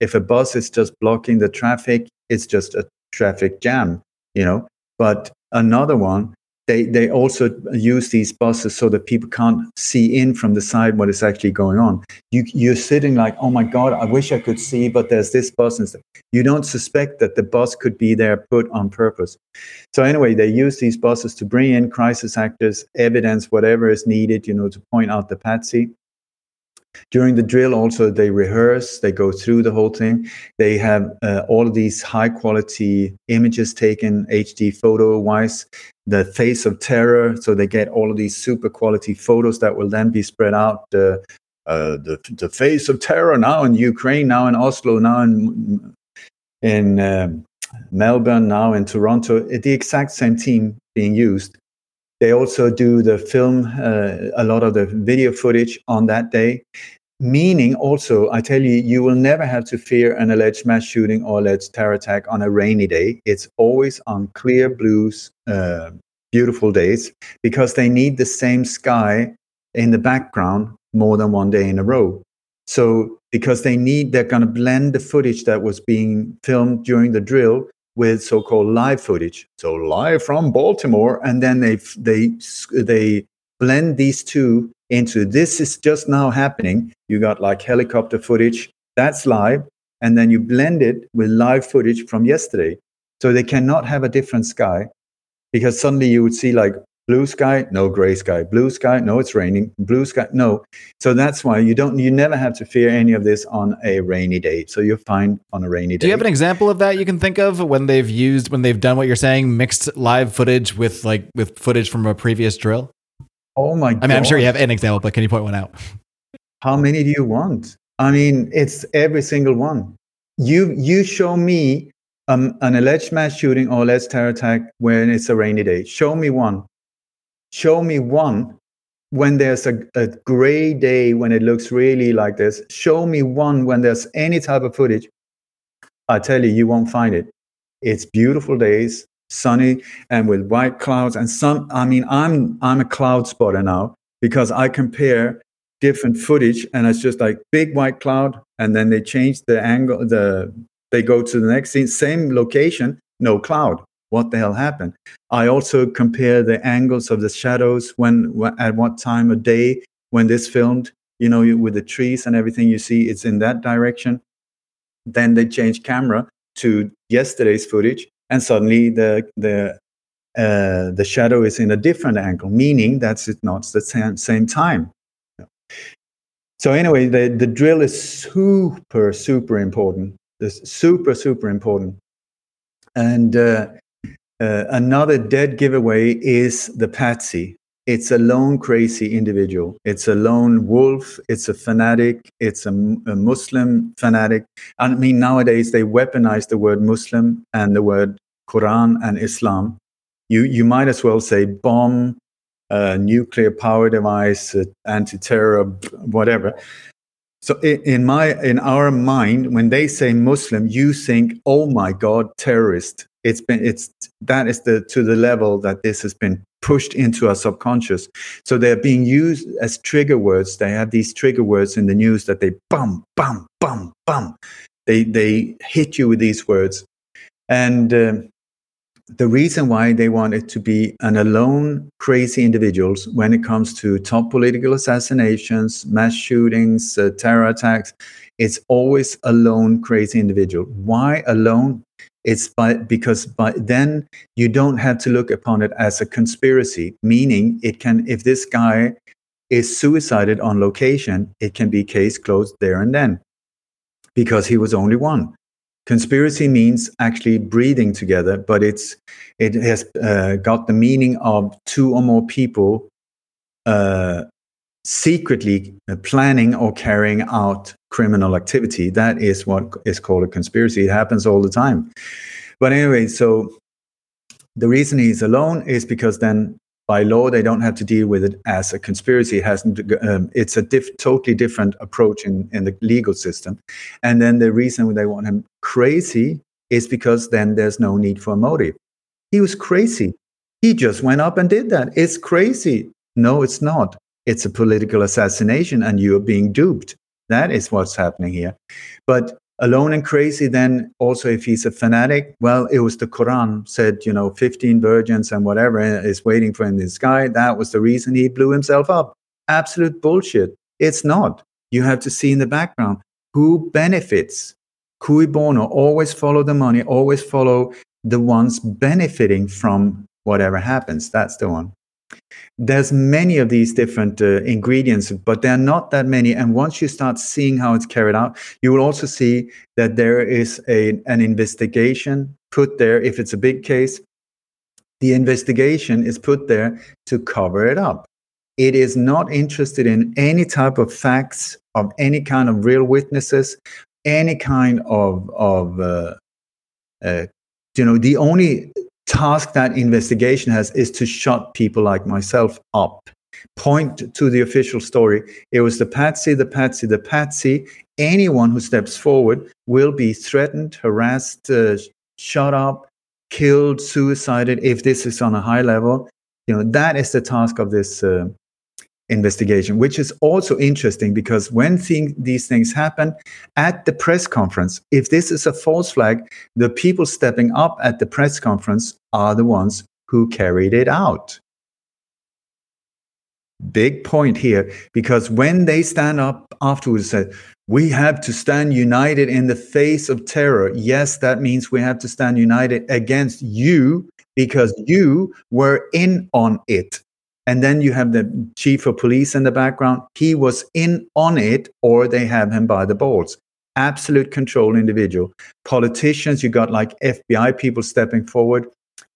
If a bus is just blocking the traffic, it's just a traffic jam, you know. But another one, they they also use these buses so that people can't see in from the side what is actually going on. You you're sitting like, oh my god, I wish I could see, but there's this bus and stuff. You don't suspect that the bus could be there put on purpose. So anyway, they use these buses to bring in crisis actors, evidence, whatever is needed, you know, to point out the patsy during the drill also they rehearse they go through the whole thing. They have uh, all of these high quality images taken hd photo wise the face of terror so they get all of these super quality photos that will then be spread out uh, uh, the, the face of terror now in ukraine now in oslo now in in um, melbourne now in toronto the exact same team being used they also do the film, uh, a lot of the video footage on that day. Meaning, also, I tell you, you will never have to fear an alleged mass shooting or alleged terror attack on a rainy day. It's always on clear blues, uh, beautiful days, because they need the same sky in the background more than one day in a row. So, because they need, they're going to blend the footage that was being filmed during the drill with so-called live footage. So live from Baltimore, and then they they they blend these two into this is just now happening. You got like helicopter footage that's live, and then you blend it with live footage from yesterday. So they cannot have a different sky because suddenly you would see like blue sky no gray sky. Blue sky no it's raining. Blue sky no. So that's why you don't you never have to fear any of this on a rainy day. So you're fine on a rainy day do you have an example of that you can think of when they've used when they've done what you're saying mixed live footage with like with footage from a previous drill? Oh my god i mean i'm sure you have an example but can you point one out? How many do you want? I mean it's every single one. You you show me um, an alleged mass shooting or alleged terror attack when it's a rainy day. Show me one show me one when there's a, a gray day when it looks really like this. Show me one when there's any type of footage. I tell you you won't find it. It's beautiful days sunny and with white clouds and some i mean i'm i'm a cloud spotter now because i compare different footage and it's just like big white cloud and then they change the angle the they go to the next scene same location no cloud what the hell happened. I also compare the angles of the shadows when, at what time of day when this filmed. You know, with the trees and everything you see, it's in that direction. Then they change camera to yesterday's footage, and suddenly the the uh, the shadow is in a different angle, meaning that's it not the same, same time. So anyway, the, the drill is super, super important. It's super, super important. And uh, uh, another dead giveaway is the patsy. It's a lone crazy individual. It's a lone wolf. It's a fanatic. It's a, a Muslim fanatic. I mean, nowadays they weaponize the word Muslim and the word Quran and Islam. You, you might as well say bomb, uh, nuclear power device, uh, anti-terror, whatever. So in my in our mind, when they say Muslim, you think, "Oh my God, terrorist!" It's been it's that is the to the level that this has been pushed into our subconscious. So they're being used as trigger words. They have these trigger words in the news that they bum bum bum bum. They they hit you with these words. And uh, the reason why they want it to be an alone crazy individuals when it comes to top political assassinations mass shootings uh, terror attacks it's always a lone crazy individual. Why alone it's by, because by then you don't have to look upon it as a conspiracy, meaning it can, if this guy is suicided on location, it can be case closed there and then because he was only one. Conspiracy means actually breathing together, but it's it has uh, got the meaning of two or more people uh, secretly uh, planning or carrying out criminal activity. That is what is called a conspiracy. It happens all the time. But anyway, so the reason he's alone is because then by law they don't have to deal with it as a conspiracy. It hasn't. Um, it's a diff- totally different approach in, in the legal system. And then the reason they want him crazy is because then there's no need for a motive. He was crazy. He just went up and did that. It's crazy. No, it's not. It's a political assassination, and you are being duped. That is what's happening here. But alone and crazy then also if he's a fanatic well it was the quran said you know 15 virgins and whatever is waiting for him in the sky. That was the reason he blew himself up. Absolute bullshit. It's not. You have to see in the background. Who benefits? Cui bono? Always follow the money. Always follow the ones benefiting from whatever happens. That's the one there's many of these different uh, ingredients but there are not that many and once you start seeing how it's carried out you will also see that there is a, an investigation put there. If it's a big case the investigation is put there to cover it up. It is not interested in any type of facts of any kind of real witnesses any kind of of uh, uh, you know the only task that investigation has is to shut people like myself up. Point to the official story. It was the patsy, the patsy, the patsy. Anyone who steps forward will be threatened, harassed, uh, shut up, killed, suicided. If this is on a high level, you know that is the task of this uh, investigation, which is also interesting because when thing, these things happen at the press conference, if this is a false flag, the people stepping up at the press conference are the ones who carried it out. Big point here because when they stand up afterwards and say, we have to stand united in the face of terror. Yes, that means we have to stand united against you because you were in on it. And then you have the chief of police in the background. He was in on it, or they have him by the balls. Absolute control individual. Politicians, you got like FBI people stepping forward.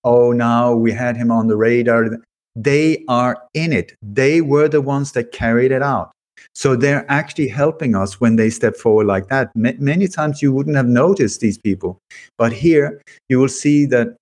Oh, now we had him on the radar. They are in it. They were the ones that carried it out. So they're actually helping us when they step forward like that. M- many times you wouldn't have noticed these people. But here you will see that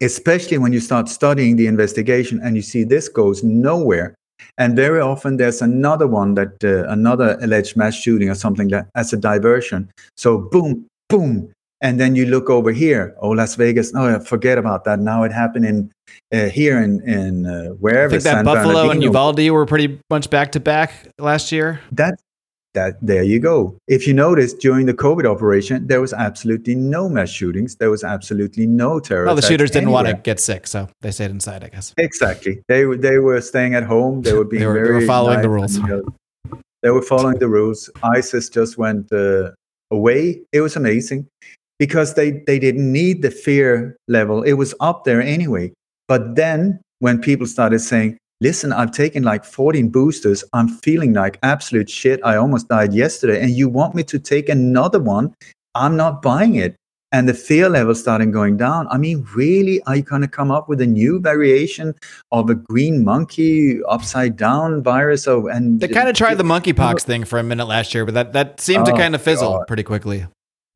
especially when you start studying the investigation and you see this goes nowhere. And very often there's another one that uh, another alleged mass shooting or something that as a diversion. So boom, boom, and then you look over here. Oh, Las Vegas. Oh, forget about that. Now it happened in uh, here in in uh, wherever. I think that San Buffalo Bernardino. and Uvalde were pretty much back to back last year. That that there you go. If you notice, during the COVID operation, there was absolutely no mass shootings. There was absolutely no terror. Well, the shooters didn't anywhere. want to get sick, so they stayed inside, I guess. Exactly. They they were staying at home. They were [laughs] being they, were, very they were following the rules. Uh, they were following the rules. ISIS just went uh, away. It was amazing because they they didn't need the fear level. It was up there anyway. But then when people started saying listen, I've taken like 14 boosters. I'm feeling like absolute shit. I almost died yesterday. And you want me to take another one? I'm not buying it. And the fear level starting going down. I mean, really, are you going to come up with a new variation of a green monkey upside down virus? Oh, and they kind of tried the monkeypox thing for a minute last year, but that, that seemed oh, to kind of fizzle God. pretty quickly.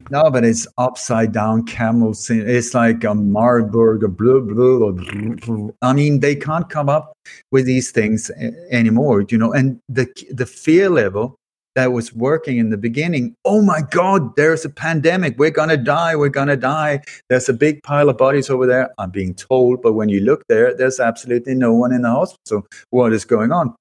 No, but it's upside down camel. It's like a Marburg, blah, blah, blah, I mean, they can't come up with these things anymore, you know. And the the fear level that was working in the beginning. Oh my God, there's a pandemic. We're gonna die. We're gonna die. There's a big pile of bodies over there. I'm being told, but when you look there, there's absolutely no one in the hospital. What is going on?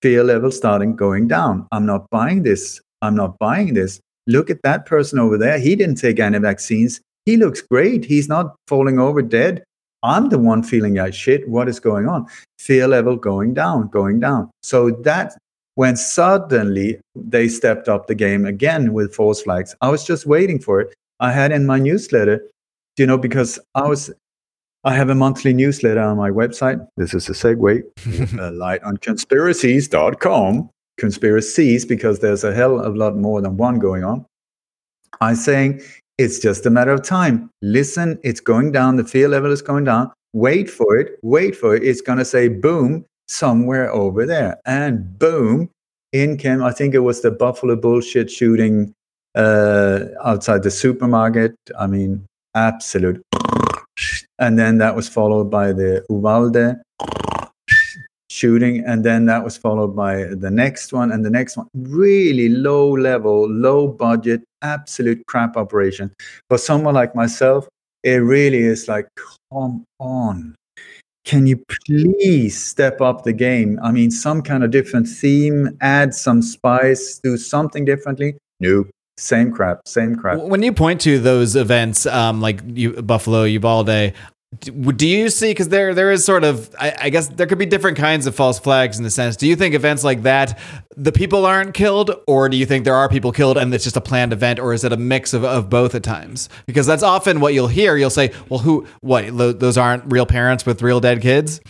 Fear level starting going down. I'm not buying this. I'm not buying this look at that person over there. He didn't take any vaccines. He looks great. He's not falling over dead. I'm the one feeling like shit. What is going on? Fear level going down, going down. So that when suddenly they stepped up the game again with false flags, I was just waiting for it. I had in my newsletter, you know, because I was I have a monthly newsletter on my website. This is a segue. [laughs] uh, lightonconspiracies.com conspiracies because there's a hell of a lot more than one going on. I'm saying it's just a matter of time. Listen, it's going down. The fear level is going down. Wait for it. Wait for it. It's going to say boom somewhere over there. And boom, in came, I think it was the Buffalo bullshit shooting uh, outside the supermarket. I mean, absolute. [laughs] And then that was followed by the Uvalde shooting and then that was followed by the next one and the next one. Really low level low budget absolute crap operation. For someone like myself it really is like come on. Can you please step up the game? I mean some kind of different theme add some spice do something differently? Nope. Same crap, same crap. When you point to those events, um, like you, Buffalo, Uvalde, do you see because there there is sort of I, I guess there could be different kinds of false flags in the sense. Do you think events like that the people aren't killed, or do you think there are people killed and it's just a planned event, or is it a mix of, of both at times? Because that's often what you'll hear. You'll say, "Well, who? What? lo- Those aren't real parents with real dead kids."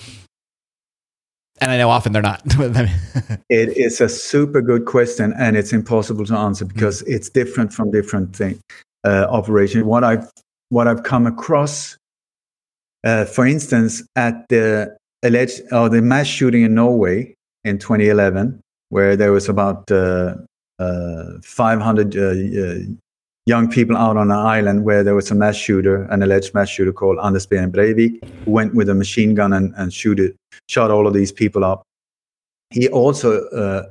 And I know often they're not. [laughs] [laughs] It is a super good question, and it's impossible to answer because it's different from different thing uh, operation. What I've what I've come across, uh, for instance, at the alleged or the mass shooting in Norway in 2011, where there was about uh, uh, 500 uh, uh, young people out on an island where there was a mass shooter, an alleged mass shooter called Anders Behring Breivik, who went with a machine gun and, and shoot it, shot all of these people up. He also uh,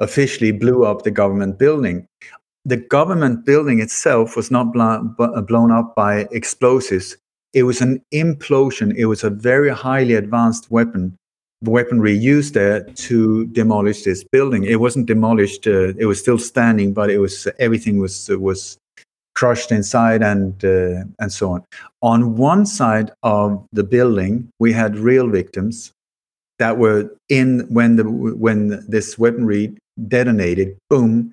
officially blew up the government building. The government building itself was not blo- bu- blown up by explosives. It was an implosion. It was a very highly advanced weapon, weaponry used there to demolish this building. It wasn't demolished. Uh, it was still standing, but it was everything was was crushed inside and uh, and so on. On one side of the building, we had real victims that were in when the when this weaponry detonated. Boom,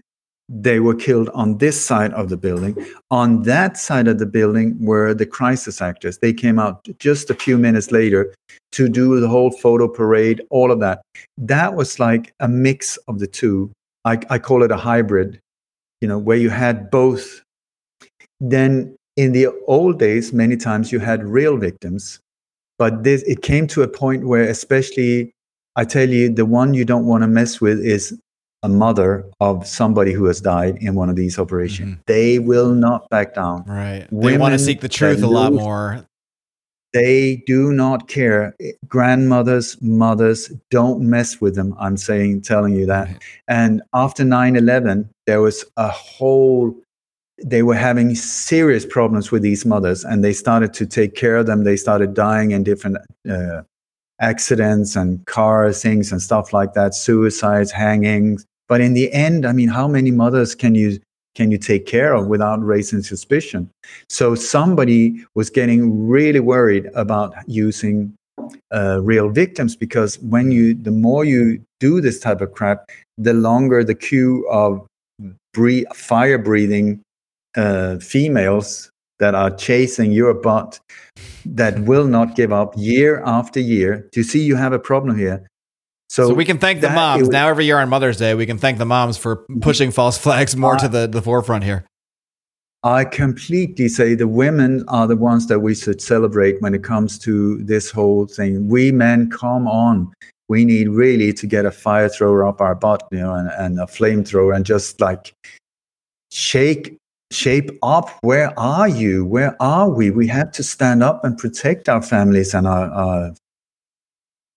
they were killed on this side of the building. On that side of the building were the crisis actors. They came out just a few minutes later to do the whole photo parade, all of that. That was like a mix of the two. I, I call it a hybrid, you know, where you had both. Then in the old days, many times you had real victims, but this it came to a point where, especially, I tell you, the one you don't want to mess with is a mother of somebody who has died in one of these operations. They will not back down. right. They want to seek the truth a lot more. They do not care. Grandmothers, mothers, don't mess with them. I'm saying, telling you that. Right. And after 9 11, there was a whole, they were having serious problems with these mothers and they started to take care of them. They started dying in different uh, accidents and car things and stuff like that, suicides, hangings. But in the end, I mean, how many mothers can you can you take care of without raising suspicion? So somebody was getting really worried about using uh, real victims because when you the more you do this type of crap, the longer the queue of fire breathing uh, females that are chasing your butt that will not give up year after year. Do you see you have a problem here? So, we can thank the moms was- now. Every year on Mother's Day, we can thank the moms for pushing false flags more Uh, to the, the forefront here. I completely say the women are the ones that we should celebrate when it comes to this whole thing. We men, come on. We need really to get a fire thrower up our butt, you know, and, and a flamethrower and just like shake, shape up. Where are you? Where are we? We have to stand up and protect our families and our, our,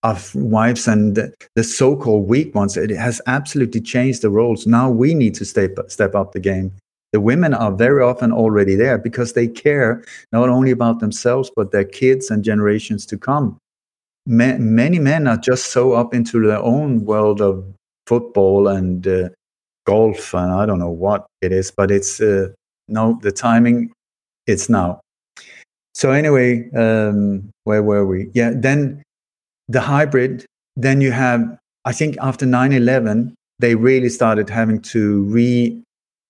our wives and the, so-called weak ones. It has absolutely changed the roles. Now we need to step, step up the game the women are very often already there because they care not only about themselves but their kids and generations to come Ma- many men are just so up into their own world of football and uh, golf and i don't know what it is but it's uh, no the timing it's now so anyway um, where were we yeah then the hybrid then you have i think after 9-11 they really started having to re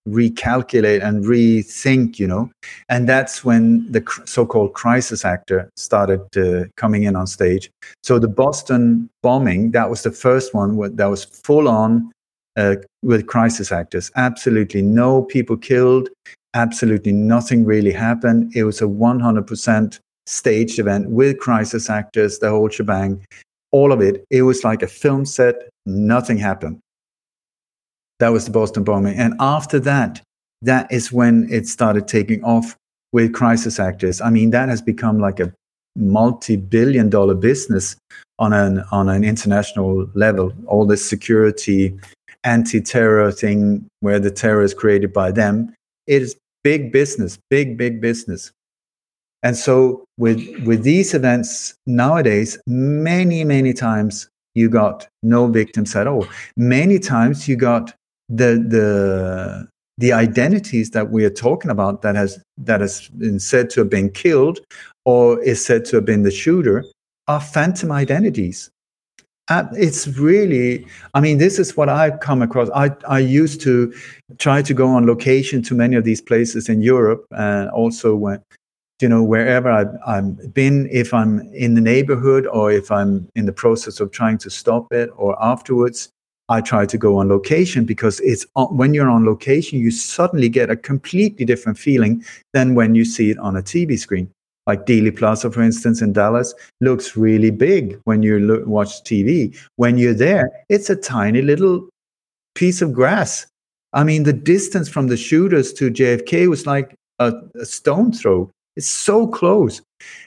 recalculate and rethink you know? And that's when the cr- so-called crisis actor started uh, coming in on stage. So the boston bombing that was the first one wh- that was full on uh, with crisis actors. Absolutely no people killed. Absolutely nothing really happened. It was a 100% staged event with crisis actors the whole shebang all of it it was like a film set nothing happened that was the Boston bombing. And after that, that is when it started taking off with crisis actors. I mean, that has become like a multi-billion dollar business on an on an international level. All this security, anti-terror thing where the terror is created by them. It is big business, big, big business. And so with with these events nowadays, many, many times you got no victims at all. Many times you got the the the identities that we are talking about that has that has been said to have been killed or is said to have been the shooter are phantom identities. Uh, it's really, I mean, this is what I've come across. I, I used to try to go on location to many of these places in Europe and also when, you know, wherever I've, I've been, if I'm in the neighborhood or if I'm in the process of trying to stop it or afterwards, I try to go on location because it's uh, when you're on location, you suddenly get a completely different feeling than when you see it on a TV screen. Like Dealey Plaza, for instance, in Dallas, looks really big when you watch TV. When you're there, it's a tiny little piece of grass. I mean, the distance from the shooters to JFK was like a, a stone throw. It's so close.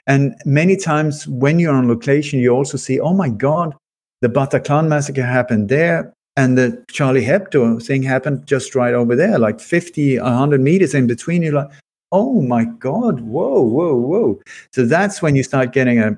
And many times when you're on location, you also see, oh my God, the Bataclan massacre happened there, and the Charlie Hebdo thing happened just right over there, like 50, 100 meters in between. You're like, oh my God, whoa, whoa, whoa. So that's when you start getting a,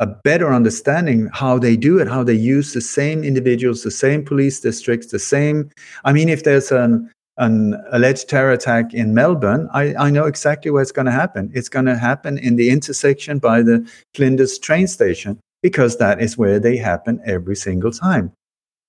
a better understanding how they do it, how they use the same individuals, the same police districts, the same. I mean, if there's an an alleged terror attack in Melbourne, I, I know exactly where it's going to happen. It's going to happen in the intersection by the Flinders train station because that is where they happen every single time.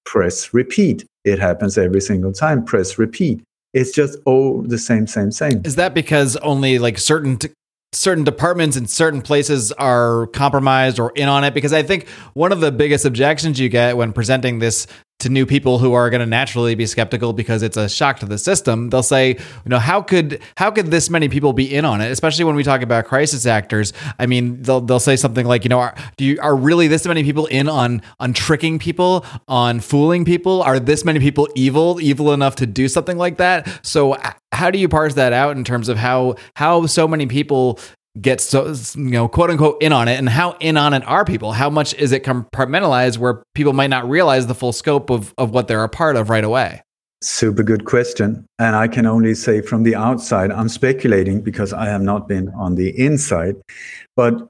Press repeat. It happens every single time. Press repeat. It's just all the same, same, same. Is that because only like certain t- certain departments in certain places are compromised or in on it because i think one of the biggest objections you get when presenting this to new people who are going to naturally be skeptical because it's a shock to the system. They'll say you know how could how could this many people be in on it? Especially when we talk about crisis actors. I mean they'll they'll say something like you know are, do you are really this many people in on on tricking people on fooling people? Are this many people evil evil enough to do something like that? So how do you parse that out in terms of how how so many people get so you know quote unquote in on it. And how in on it are people? How much is it compartmentalized where people might not realize the full scope of, of what they're a part of right away? Super good question. And i can only say from the outside i'm speculating because i have not been on the inside. But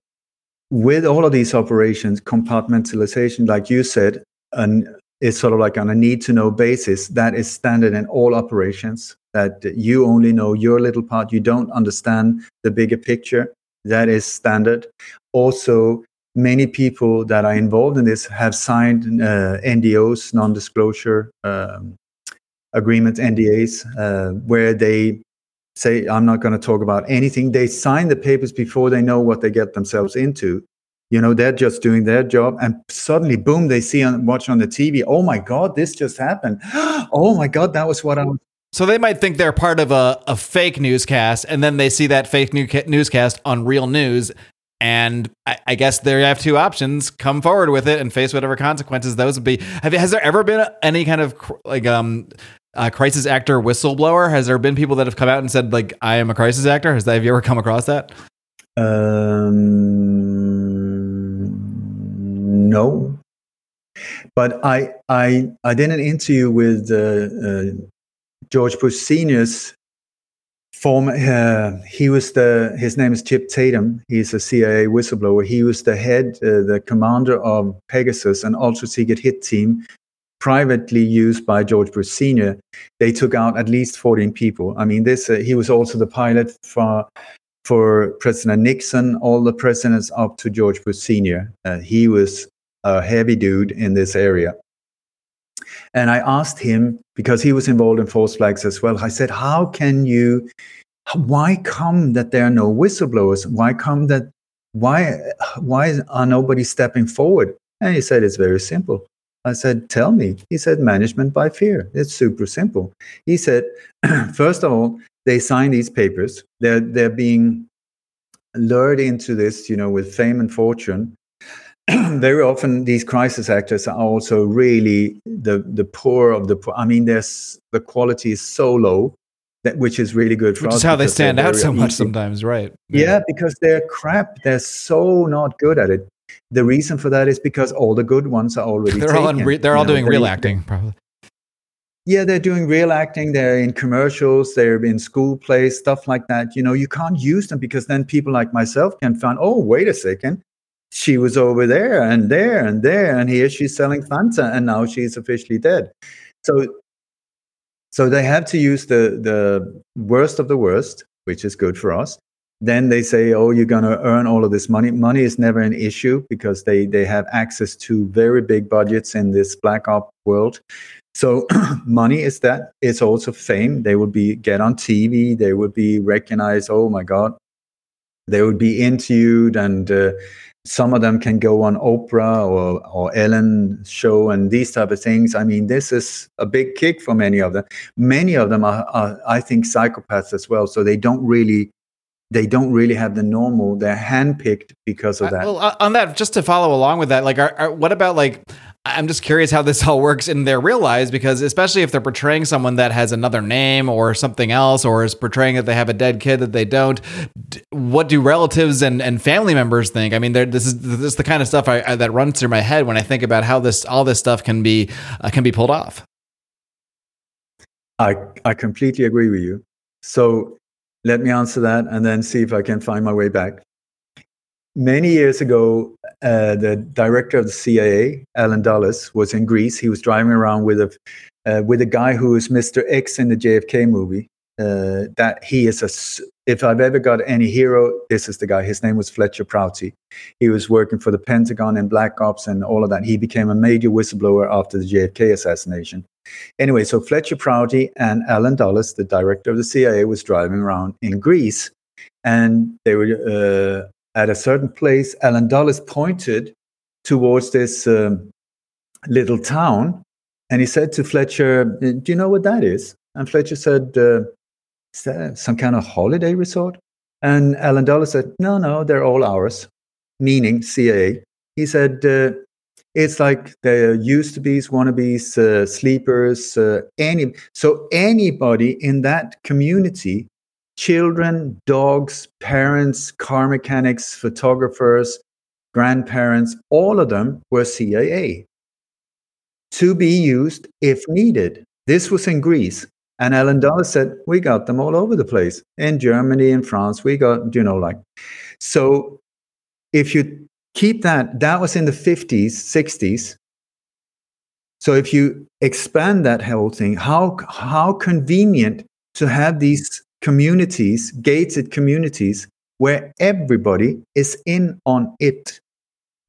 with all of these operations compartmentalization like you said and is sort of like on a need to know basis. That is standard in all operations that you only know your little part. You don't understand the bigger picture that is standard. Also, many people that are involved in this have signed uh, NDOs, non-disclosure um, agreements, NDAs, uh, where they say, "I'm not going to talk about anything." They sign the papers before they know what they get themselves into. You know, they're just doing their job, and suddenly, boom! They see on watch on the TV. Oh my God, this just happened! [gasps] oh my God, that was what I was so they might think they're part of a, a fake newscast, and then they see that fake new newscast on real news. And I, I, guess they have two options: come forward with it and face whatever consequences those would be. Have, has there ever been any kind of like um, crisis actor whistleblower? Has there been people that have come out and said like, "I am a crisis actor"? Has that, have you ever come across that? Um, no, but I I I did an interview with uh, uh, George Bush Senior's former, uh, he was the, his name is Chip Tatum. He's a CIA whistleblower. He was the head, uh, the commander of Pegasus, an ultra secret hit team privately used by George Bush Senior. They took out at least 14 people. I mean, this, uh, he was also the pilot for, for President Nixon, all the presidents up to George Bush Senior. Uh, he was a heavy dude in this area. And I asked him, because he was involved in false flags as well, I said, How can you, why come that there are no whistleblowers? Why come that, why, why are nobody stepping forward? And he said, It's very simple. I said, Tell me. He said, Management by fear. It's super simple. He said, [clears throat] First of all, they sign these papers. They're, they're being lured into this, you know, with fame and fortune. [clears throat] very often these crisis actors are also really the the poor of the poor. I mean, there's the quality is so low that which is really good for which us. is how they stand out so much sometimes, right? Yeah. yeah, because they're crap. They're so not good at it. The reason for that is because all the good ones are already. they're taken. all re- they're all know, doing real acting, probably. Yeah, they're doing real acting. They're in commercials. They're in school plays, stuff like that. You know, you can't use them because then people like myself can find. Oh, wait a second she was over there and there and there and here she's selling Fanta and now she's officially dead. So So they have to use the the worst of the worst, which is good for us. Then they say, "Oh, you're going to earn all of this money." Money is never an issue because they they have access to very big budgets in this black op world. So [clears throat] money is that. It's also fame. They would be get on TV. They would be recognized. Oh my God, they would be interviewed and. Uh, some of them can go on Oprah or, or Ellen show and these type of things. I mean, this is a big kick for many of them. Many of them are, are, I think, psychopaths as well. So they don't really, they don't really have the normal. They're handpicked because of that. Uh, well, on that, just to follow along with that, like, are, are, what about like I'm just curious how this [laughs] all works in their real lives because especially if they're portraying someone that has another name or something else or is portraying that they have a dead kid that they don't, what do relatives and, and family members think? I mean, this is this is the kind of stuff I, I, that runs through my head when I think about how this all this stuff can be uh, can be pulled off. I I completely agree with you. So let me answer that and then see if I can find my way back many years ago, uh, the director of the CIA, Allen Dulles, was in Greece. He was driving around with a uh, with a guy who is Mr. X in the JFK movie. Uh, that he is a. If I've ever got any hero, this is the guy. His name was Fletcher Prouty. He was working for the Pentagon and Black Ops and all of that. He became a major whistleblower after the JFK assassination. Anyway, so Fletcher Prouty and Allen Dulles, the director of the CIA, was driving around in Greece, and they were uh, at a certain place, Allen Dulles pointed towards this um, little town, and he said to Fletcher, "Do you know what that is?" And Fletcher said, uh, "Is that some kind of holiday resort?" And Allen Dulles said, "No, no, they're all ours," meaning CIA. He said, uh, "It's like there used to be wannabes, uh, sleepers, uh, any so anybody in that community children, dogs, parents, car mechanics, photographers, grandparents, all of them were CIA to be used if needed. This was in Greece. And Allen Dulles said, We got them all over the place in Germany, in France. We got, you know, like. So if you keep that, that was in the 50s, 60s. So if you expand that whole thing, how, how convenient to have these communities, gated communities, where everybody is in on it.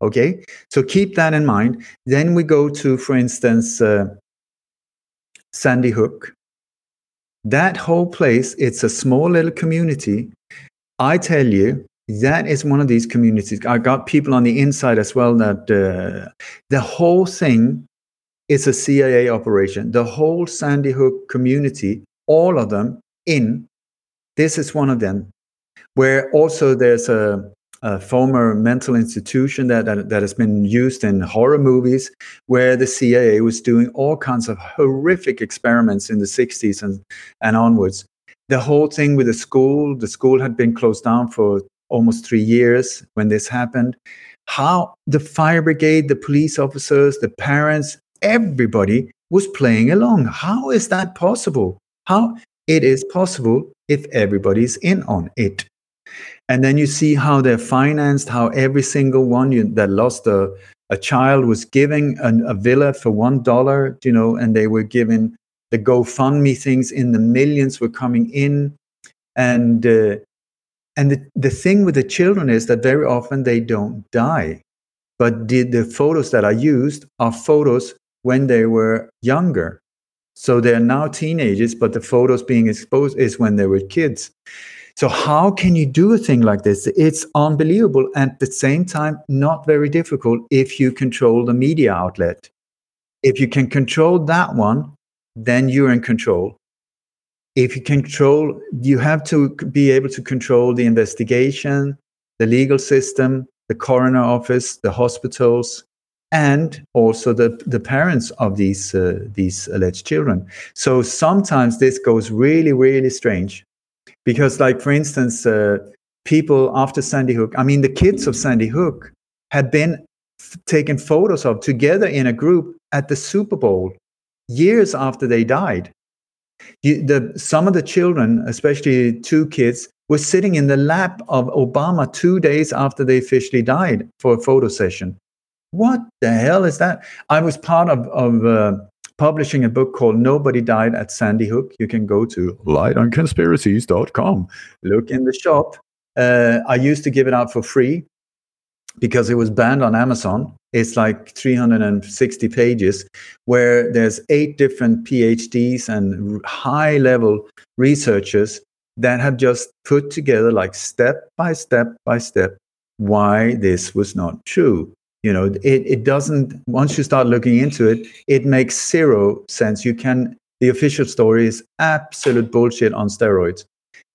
Okay, so keep that in mind. Then we go to, for instance, uh, Sandy Hook. That whole place, it's a small little community. I tell you, that is one of these communities. I got people on the inside as well that uh, the whole thing is a CIA operation. The whole Sandy Hook community, all of them in this is one of them, where also there's a, a former mental institution that, that, that has been used in horror movies, where the CIA was doing all kinds of horrific experiments in the 60s and, and onwards. The whole thing with the school, the school had been closed down for almost three years when this happened. How the fire brigade, the police officers, the parents, everybody was playing along. How is that possible? How it is possible if everybody's in on it. And then you see how they're financed, how every single one you, that lost a, a child was giving an, a villa for one dollar, you know, and they were giving the GoFundMe things in the millions were coming in. And, uh, and the, the thing with the children is that very often they don't die. But the, the photos that are used are photos when they were younger. So they're now teenagers, but the photos being exposed is when they were kids. So how can you do a thing like this? It's unbelievable. and At the same time, not very difficult if you control the media outlet. If you can control that one, then you're in control. If you control, you have to be able to control the investigation, the legal system, the coroner office, the hospitals, and also the, the parents of these, uh, these alleged children. So sometimes this goes really, really strange. Because, like, for instance, uh, people after Sandy Hook, I mean, the kids of Sandy Hook had been f- taken photos of together in a group at the Super Bowl years after they died. You, the, some of the children, especially two kids, were sitting in the lap of Obama two days after they officially died for a photo session. What the hell is that? I was part of, of uh, publishing a book called Nobody Died at Sandy Hook. You can go to lightonconspiracies.com, look in the shop. Uh, I used to give it out for free because it was banned on Amazon. It's like 360 pages where there's eight different PhDs and high level researchers that have just put together, like step by step by step, why this was not true. You know, it, it doesn't, once you start looking into it, it makes zero sense. You can, the official story is absolute bullshit on steroids,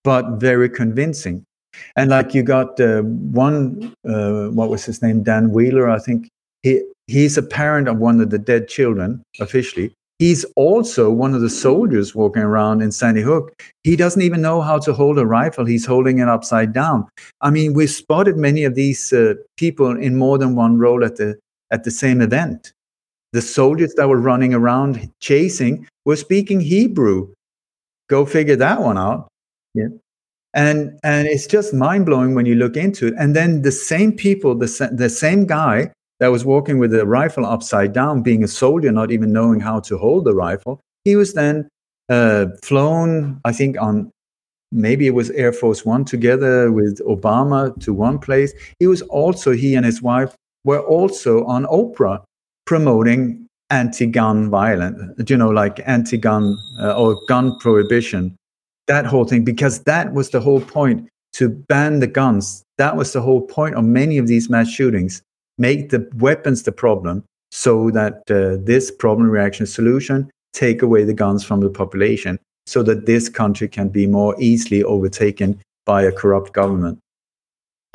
but very convincing. And like you got uh, one, uh, what was his name? Dan Wheeler, I think. He, he's a parent of one of the dead children, officially. He's also one of the soldiers walking around in Sandy Hook. He doesn't even know how to hold a rifle. He's holding it upside down. I mean, we've spotted many of these uh, people in more than one role at the, at the same event. The soldiers that were running around chasing were speaking Hebrew. Go figure that one out. Yeah and and it's just mind blowing when you look into it. And then the same people, the the same guy that was walking with a rifle upside down, being a soldier, not even knowing how to hold the rifle, he was then uh, flown, I think, on maybe it was Air Force One together with Obama to one place. He was also he and his wife were also on Oprah promoting anti-gun violence, you know, like anti-gun uh, or gun prohibition that whole thing because that was the whole point to ban the guns. That was the whole point of many of these mass shootings. Make the weapons the problem so that uh, this problem reaction solution take away the guns from the population so that this country can be more easily overtaken by a corrupt government.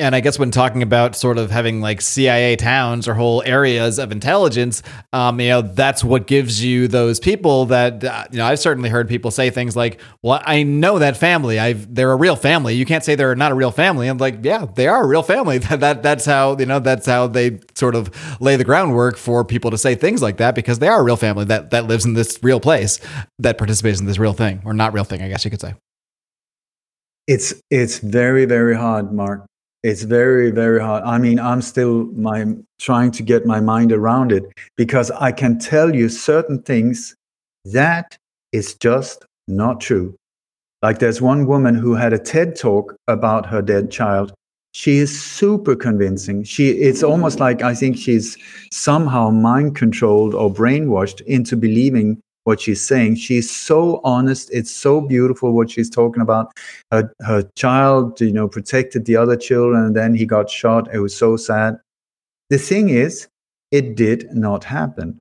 And I guess when talking about sort of having like CIA towns or whole areas of intelligence, um, you know, that's what gives you those people that, uh, you know, I've certainly heard people say things like, well, I know that family. I've, they're a real family. You can't say they're not a real family. I'm like, yeah, they are a real family. that, [laughs] that, that's how, you know, that's how they sort of lay the groundwork for people to say things like that because they are a real family that, that lives in this real place that participates in this real thing or not real thing, I guess you could say. It's, it's very, very hard, Marc it's very very hard. I mean i'm still my trying to get my mind around it because i can tell you certain things that is just not true. Like there's one woman who had a ted talk about her dead child. She is super convincing. She it's almost like i think she's somehow mind controlled or brainwashed into believing what she's saying. She's so honest. It's so beautiful what she's talking about. Her, her child, you know, protected the other children and then he got shot. It was so sad. The thing is, it did not happen.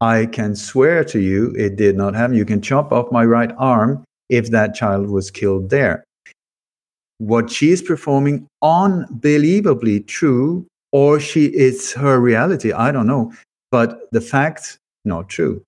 I can swear to you, it did not happen. You can chop off my right arm if that child was killed there. What she is performing, unbelievably true, or she it's her reality. I don't know. But the fact, not true.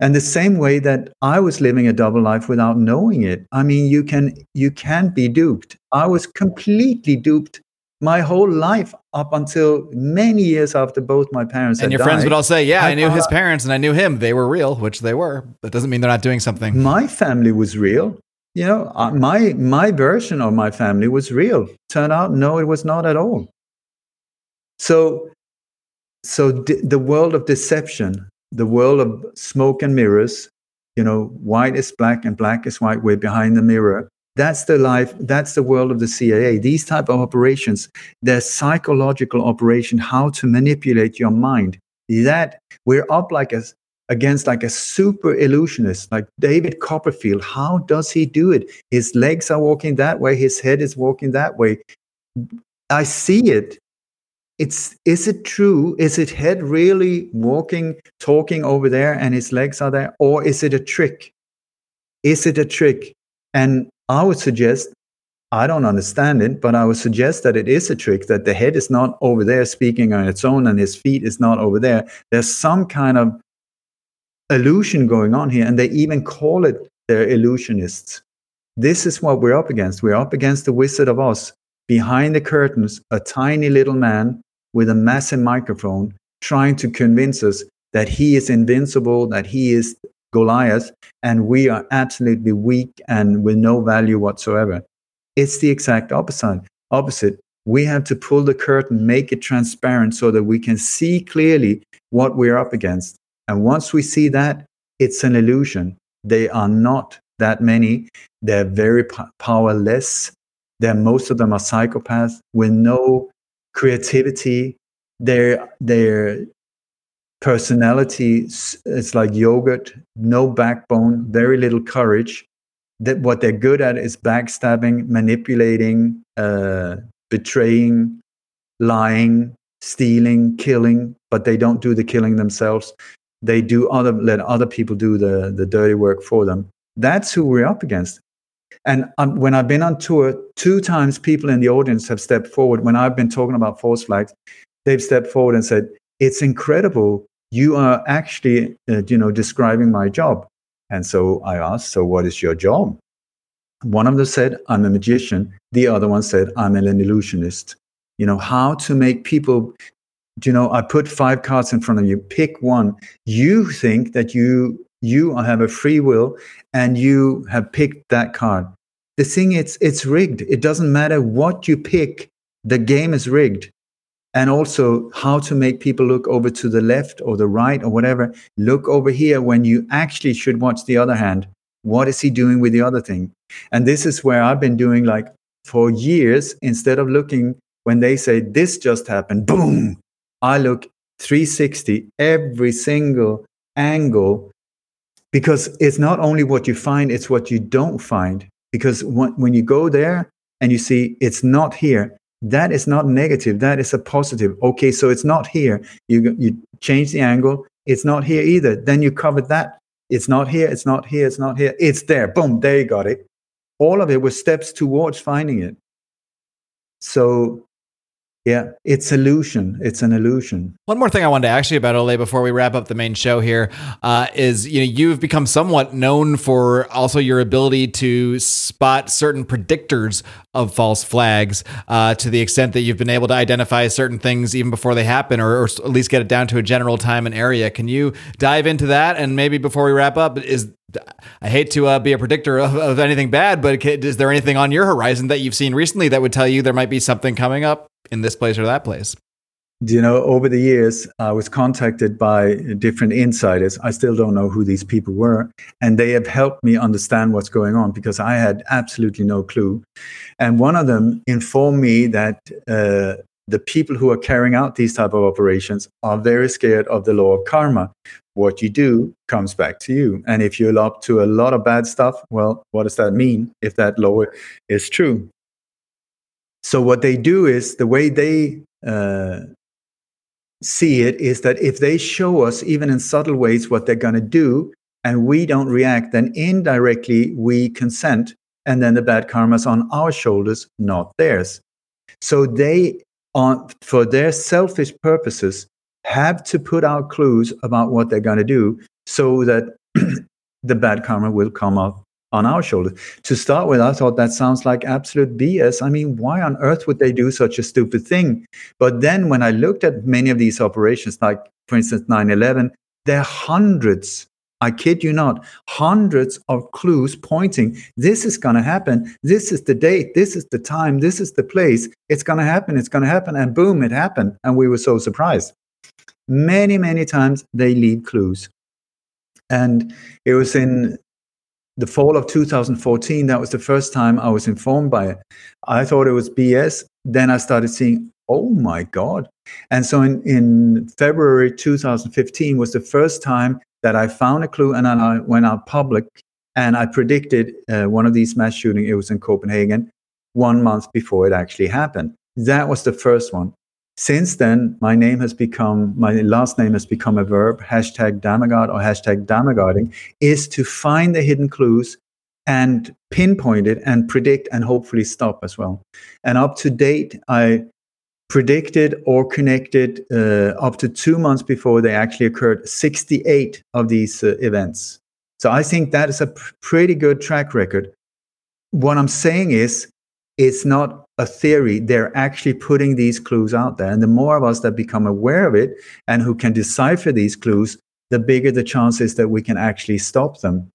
And the same way that I was living a double life without knowing it. I mean, you can you can be duped. I was completely duped my whole life up until many years after both my parents and your died. friends would all say yeah I, I, knew his parents and i knew him they were real which they were that doesn't mean they're not doing something my family was real you know uh, my my version of my family was real turned out no it was not at all so so d- the world of deception the world of smoke and mirrors, you know, white is black and black is white, we're behind the mirror. That's the life, that's the world of the CIA. These type of operations, they're psychological operation, how to manipulate your mind. That we're up like a against like a super illusionist like David Copperfield. How does he do it? His legs are walking that way, his head is walking that way. I see it it's is it true? Is it head really walking talking over there and his legs are there or is it a trick? Is it a trick? And i would suggest i don't understand it but i would suggest that it is a trick that the head is not over there speaking on its own and his feet is not over there. There's some kind of illusion going on here and they even call it they're illusionists. This is what we're up against. We're up against the wizard of oz. Behind the curtains a tiny little man with a massive microphone trying to convince us that he is invincible, that he is Goliath, and we are absolutely weak and with no value whatsoever. It's the exact opposite. Opposite. We have to pull the curtain, make it transparent so that we can see clearly what we're up against. And once we see that, it's an illusion. They are not that many. They're very powerless. They're, most of them are psychopaths with no creativity. Their, their personality it's like yogurt, no backbone, very little courage. That what they're good at is backstabbing, manipulating, uh, betraying, lying, stealing, killing, but they don't do the killing themselves. They do other let other people do the the dirty work for them. That's who we're up against. And um, when I've been on tour, two times people in the audience have stepped forward. When I've been talking about false flags, they've stepped forward and said, "It's incredible. You are actually, uh, you know, describing my job." And so I asked, "So what is your job?" One of them said, "I'm a magician." The other one said, "I'm an illusionist." You know how to make people. You know, I put five cards in front of you. Pick one. You think that you you have a free will and you have picked that card. The thing it's it's rigged. It doesn't matter what you pick. The game is rigged. And also how to make people look over to the left or the right or whatever. Look over here when you actually should watch the other hand. What is he doing with the other thing? And this is where I've been doing like for years instead of looking when they say this just happened, boom, I look 360 every single angle because it's not only what you find, it's what you don't find. Because when you go there and you see it's not here, that is not negative. That is a positive. Okay, so it's not here. You, you change the angle. It's not here either. Then you covered that. It's not here. It's not here. It's not here. It's there. Boom, there you got it. All of it was steps towards finding it. So yeah, it's illusion. It's an illusion. One more thing I wanted to ask you about Ole before we wrap up the main show here uh, is you know you've become somewhat known for also your ability to spot certain predictors of false flags uh, to the extent that you've been able to identify certain things even before they happen, or, or at least get it down to a general time and area. Can you dive into that? And maybe before we wrap up, is I hate to uh, be a predictor of, of anything bad, but is there anything on your horizon that you've seen recently that would tell you there might be something coming up in this place or that place? Do you know, over the years, I was contacted by different insiders. I still don't know who these people were. And they have helped me understand what's going on because I had absolutely no clue. And one of them informed me that uh, the people who are carrying out these type of operations are very scared of the law of karma. What you do comes back to you. And if you're up to a lot of bad stuff, well, what does that mean if that law is true? So what they do is the way they uh, see it is that if they show us even in subtle ways what they're going to do and we don't react, then indirectly we consent, and then the bad karma's on our shoulders, not theirs. So they, on for their selfish purposes, have to put out clues about what they're going to do so that [clears throat] the bad karma will come up on our shoulders. To start with, I thought that sounds like absolute BS. I mean, why on earth would they do such a stupid thing? But then when I looked at many of these operations, like for instance 9 11, there are hundreds, I kid you not, hundreds of clues pointing this is going to happen. This is the date. This is the time. This is the place. It's going to happen. It's going to happen. And boom, it happened. And we were so surprised. Many, many times they leave clues. And it was in the fall of 2014, that was the first time I was informed by it. I thought it was BS. Then I started seeing, oh my God. And so in, in February 2015 was the first time that I found a clue and I went out public and I predicted uh, one of these mass shootings. It was in Copenhagen one month before it actually happened. That was the first one. Since then, my name has become, my last name has become a verb, hashtag Dammegard or hashtag Dammegarding, is to find the hidden clues and pinpoint it and predict and hopefully stop as well. And up to date, I predicted or connected uh, up to two months before they actually occurred 68 of these uh, events. So I think that is a pr- pretty good track record. What I'm saying is, it's not a theory. They're actually putting these clues out there. And the more of us that become aware of it and who can decipher these clues, the bigger the chances that we can actually stop them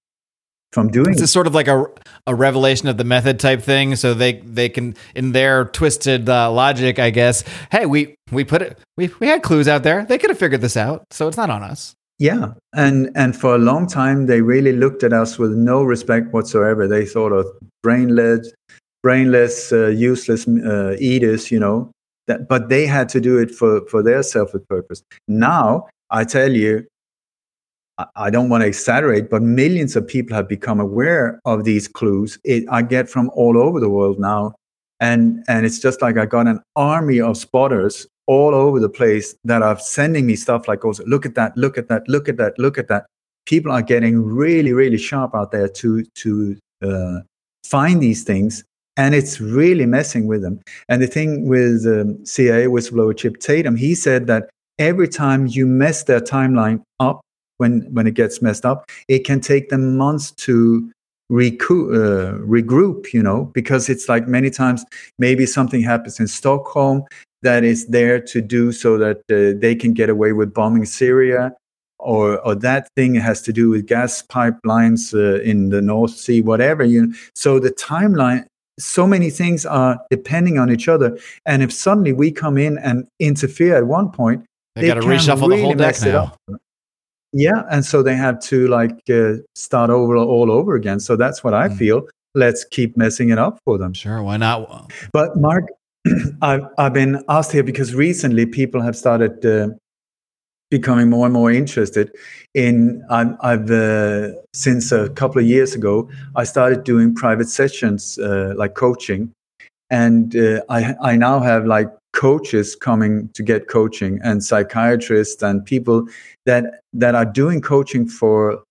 from doing it's sort of like a, a revelation of the method type thing so they they can in their twisted uh, logic i guess hey we we put it we, we had clues out there they could have figured this out so it's not on us yeah, and and for a long time they really looked at us with no respect whatsoever. They thought of brainless, brainless, uh, useless uh, eaters, you know. That, but they had to do it for for their selfish purpose. Now I tell you, I, don't want to exaggerate, but millions of people have become aware of these clues. It, I get from all over the world now, and and it's just like I got an army of spotters all over the place that are sending me stuff like also look at that look at that look at that look at that people are getting really really sharp out there to to uh, find these things and it's really messing with them and the thing with um, cia whistleblower chip tatum he said that every time you mess their timeline up when when it gets messed up it can take them months to recoup, uh, regroup you know because it's like many times maybe something happens in stockholm that is there to do so that uh, they can get away with bombing Syria, or or that thing has to do with gas pipelines uh, in the North Sea, whatever. You know. so the timeline. So many things are depending on each other, and if suddenly we come in and interfere at one point, they, they got to reshuffle really the whole deck now. Yeah, and so they have to like uh, start over all over again. So that's what I mm. feel. Let's keep messing it up for them. Sure, why not? But Marc, [clears throat] I've, I've been asked here because recently people have started uh, becoming more and more interested in I'm, I've uh, since a couple of years ago I started doing private sessions uh, like coaching. And uh, I, I now have like coaches coming to get coaching and psychiatrists and people that that are doing coaching for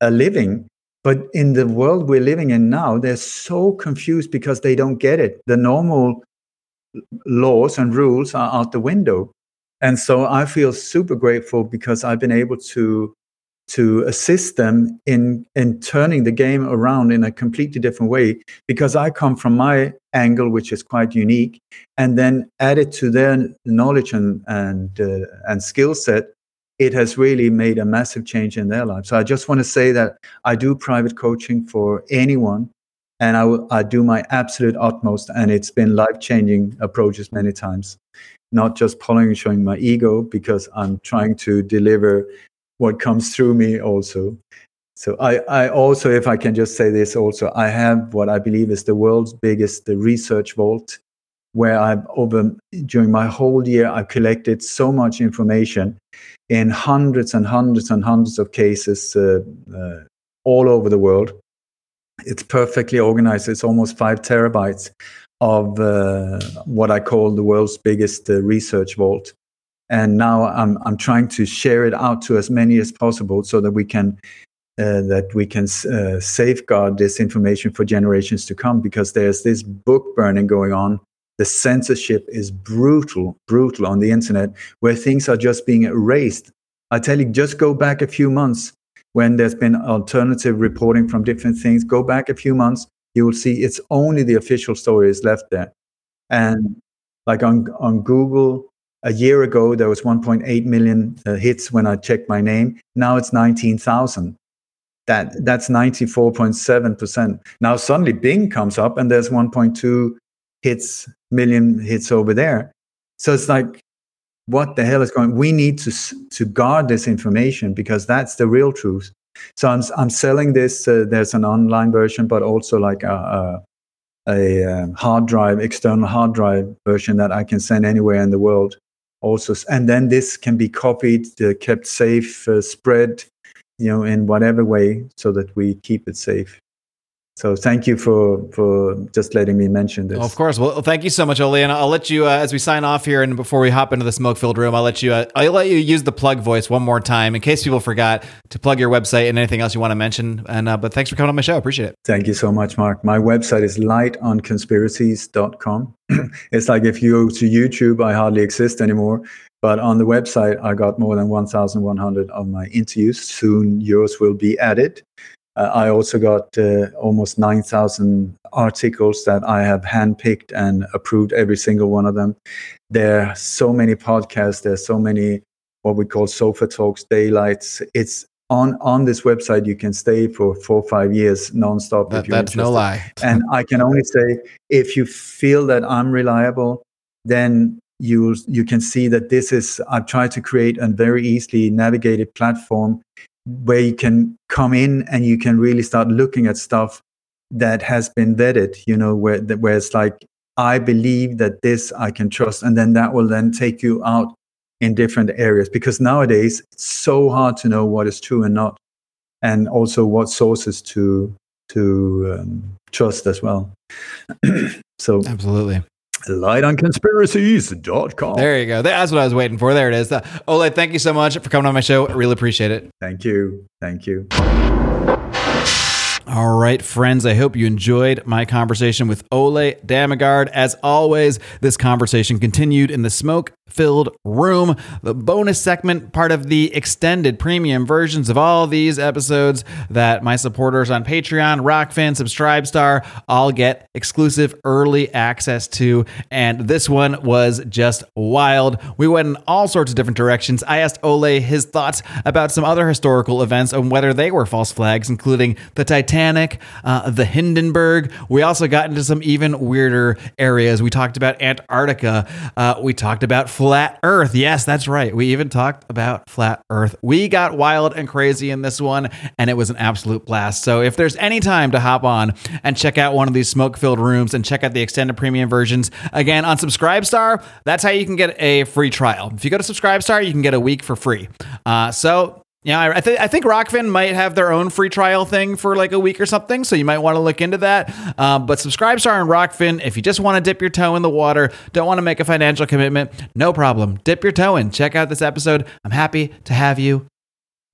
a living. But in the world we're living in now they're so confused because they don't get it. The normal laws and rules are out the window. And so I feel super grateful because I've been able to to assist them in in turning the game around in a completely different way because I come from my angle which is quite unique and then added to their knowledge and and uh, and skill set it has really made a massive change in their life so I just want to say that I do private coaching for anyone and I, I do my absolute utmost and it's been life-changing approaches many times not just polishing my ego because i'm trying to deliver what comes through me also so I, I also if i can just say this also i have what i believe is the world's biggest research vault where i've over during my whole year i've collected so much information in hundreds and hundreds and hundreds of cases uh, uh, all over the world it's perfectly organized. It's almost five terabytes of uh, what I call the world's biggest uh, research vault. And now I'm, I'm trying to share it out to as many as possible so that we can uh, that we can uh, safeguard this information for generations to come because there's this book burning going on. The censorship is brutal, brutal on the internet where things are just being erased. I tell you, just go back a few months when there's been alternative reporting from different things. Go back a few months, you will see it's only the official story is left there. And like on, on Google, a year ago, there was 1.8 million uh, hits when I checked my name. Now it's 19,000. That, that's 94.7%. Now suddenly Bing comes up and there's 1.2 hits, million hits over there. So it's like what the hell is going we need to to guard this information because that's the real truth so i'm, I'm selling this uh, there's an online version but also like a, a, a, um, hard drive external hard drive version that i can send anywhere in the world also. And then this can be copied uh, kept safe uh, spread you know in whatever way so that we keep it safe so thank you for for just letting me mention this. of course. Well, thank you so much, Ole. And I'll let you uh, as we sign off here, and before we hop into the smoke filled room, I'll let you uh, I'll let you use the plug voice one more time in case people forgot to plug your website and anything else you want to mention. And uh, but thanks for coming on my show. Appreciate it. Thank you so much, Marc. My website is lightonconspiracies.com. [clears throat] it's like if you go to YouTube, I hardly exist anymore. But on the website, I got more than 1,100 of my interviews. Soon yours will be added. I also got uh, almost 9,000 articles that I have handpicked and approved every single one of them. There are so many podcasts, there are so many what we call sofa talks, daylights. It's on on this website you can stay for four or five years nonstop. That, that's interested. no lie. [laughs] and I can only say if you feel that I'm reliable, then you you can see that this is I've tried to create a very easily navigated platform where you can come in and you can really start looking at stuff that has been vetted. You know, where where it's like I believe that this I can trust, and then that will then take you out in different areas because nowadays it's so hard to know what is true and not, and also what sources to to um, trust as well. [clears throat] so absolutely. Lightonconspiracies.com. There you go. That's what I was waiting for. There it is. Uh, Ole, thank you so much for coming on my show. I really appreciate it. Thank you. Thank you. All right, friends, I hope you enjoyed my conversation with Ole Dammegard. As always, this conversation continued in the smoke filled room, the bonus segment, part of the extended premium versions of all these episodes that my supporters on Patreon, Rokfin, Subscribestar all get exclusive early access to. And this one was just wild. We went in all sorts of different directions. I asked Ole his thoughts about some other historical events and whether they were false flags, including the Titanic, uh, the Hindenburg. We also got into some even weirder areas. We talked about Antarctica. Uh, we talked about flat earth. Yes, that's right. We even talked about flat earth. We got wild and crazy in this one, and it was an absolute blast. So if there's any time to hop on and check out one of these smoke filled rooms and check out the extended premium versions, again, on Subscribestar, that's how you can get a free trial. If you go to Subscribestar, you can get a week for free. Uh, so yeah, I, th- I think Rokfin might have their own free trial thing for like a week or something, so you might want to look into that. Um, but Subscribestar and Rokfin, if you just want to dip your toe in the water, don't want to make a financial commitment, no problem. Dip your toe in. Check out this episode. I'm happy to have you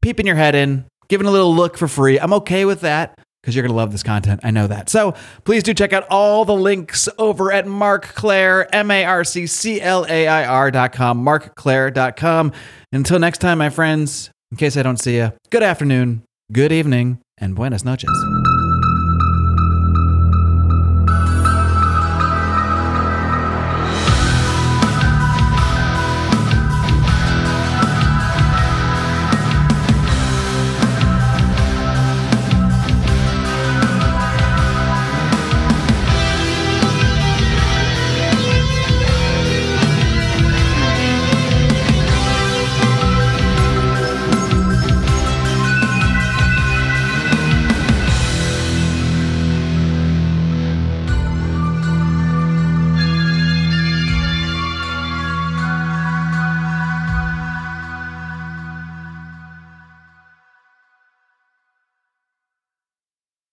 peeping your head in, giving a little look for free. I'm okay with that because you're going to love this content. I know that. So please do check out all the links over at Marc Clair, M A R C C L A I R.com, marcclair.com. Until next time, my friends, in case I don't see you, good afternoon, good evening, and buenas noches.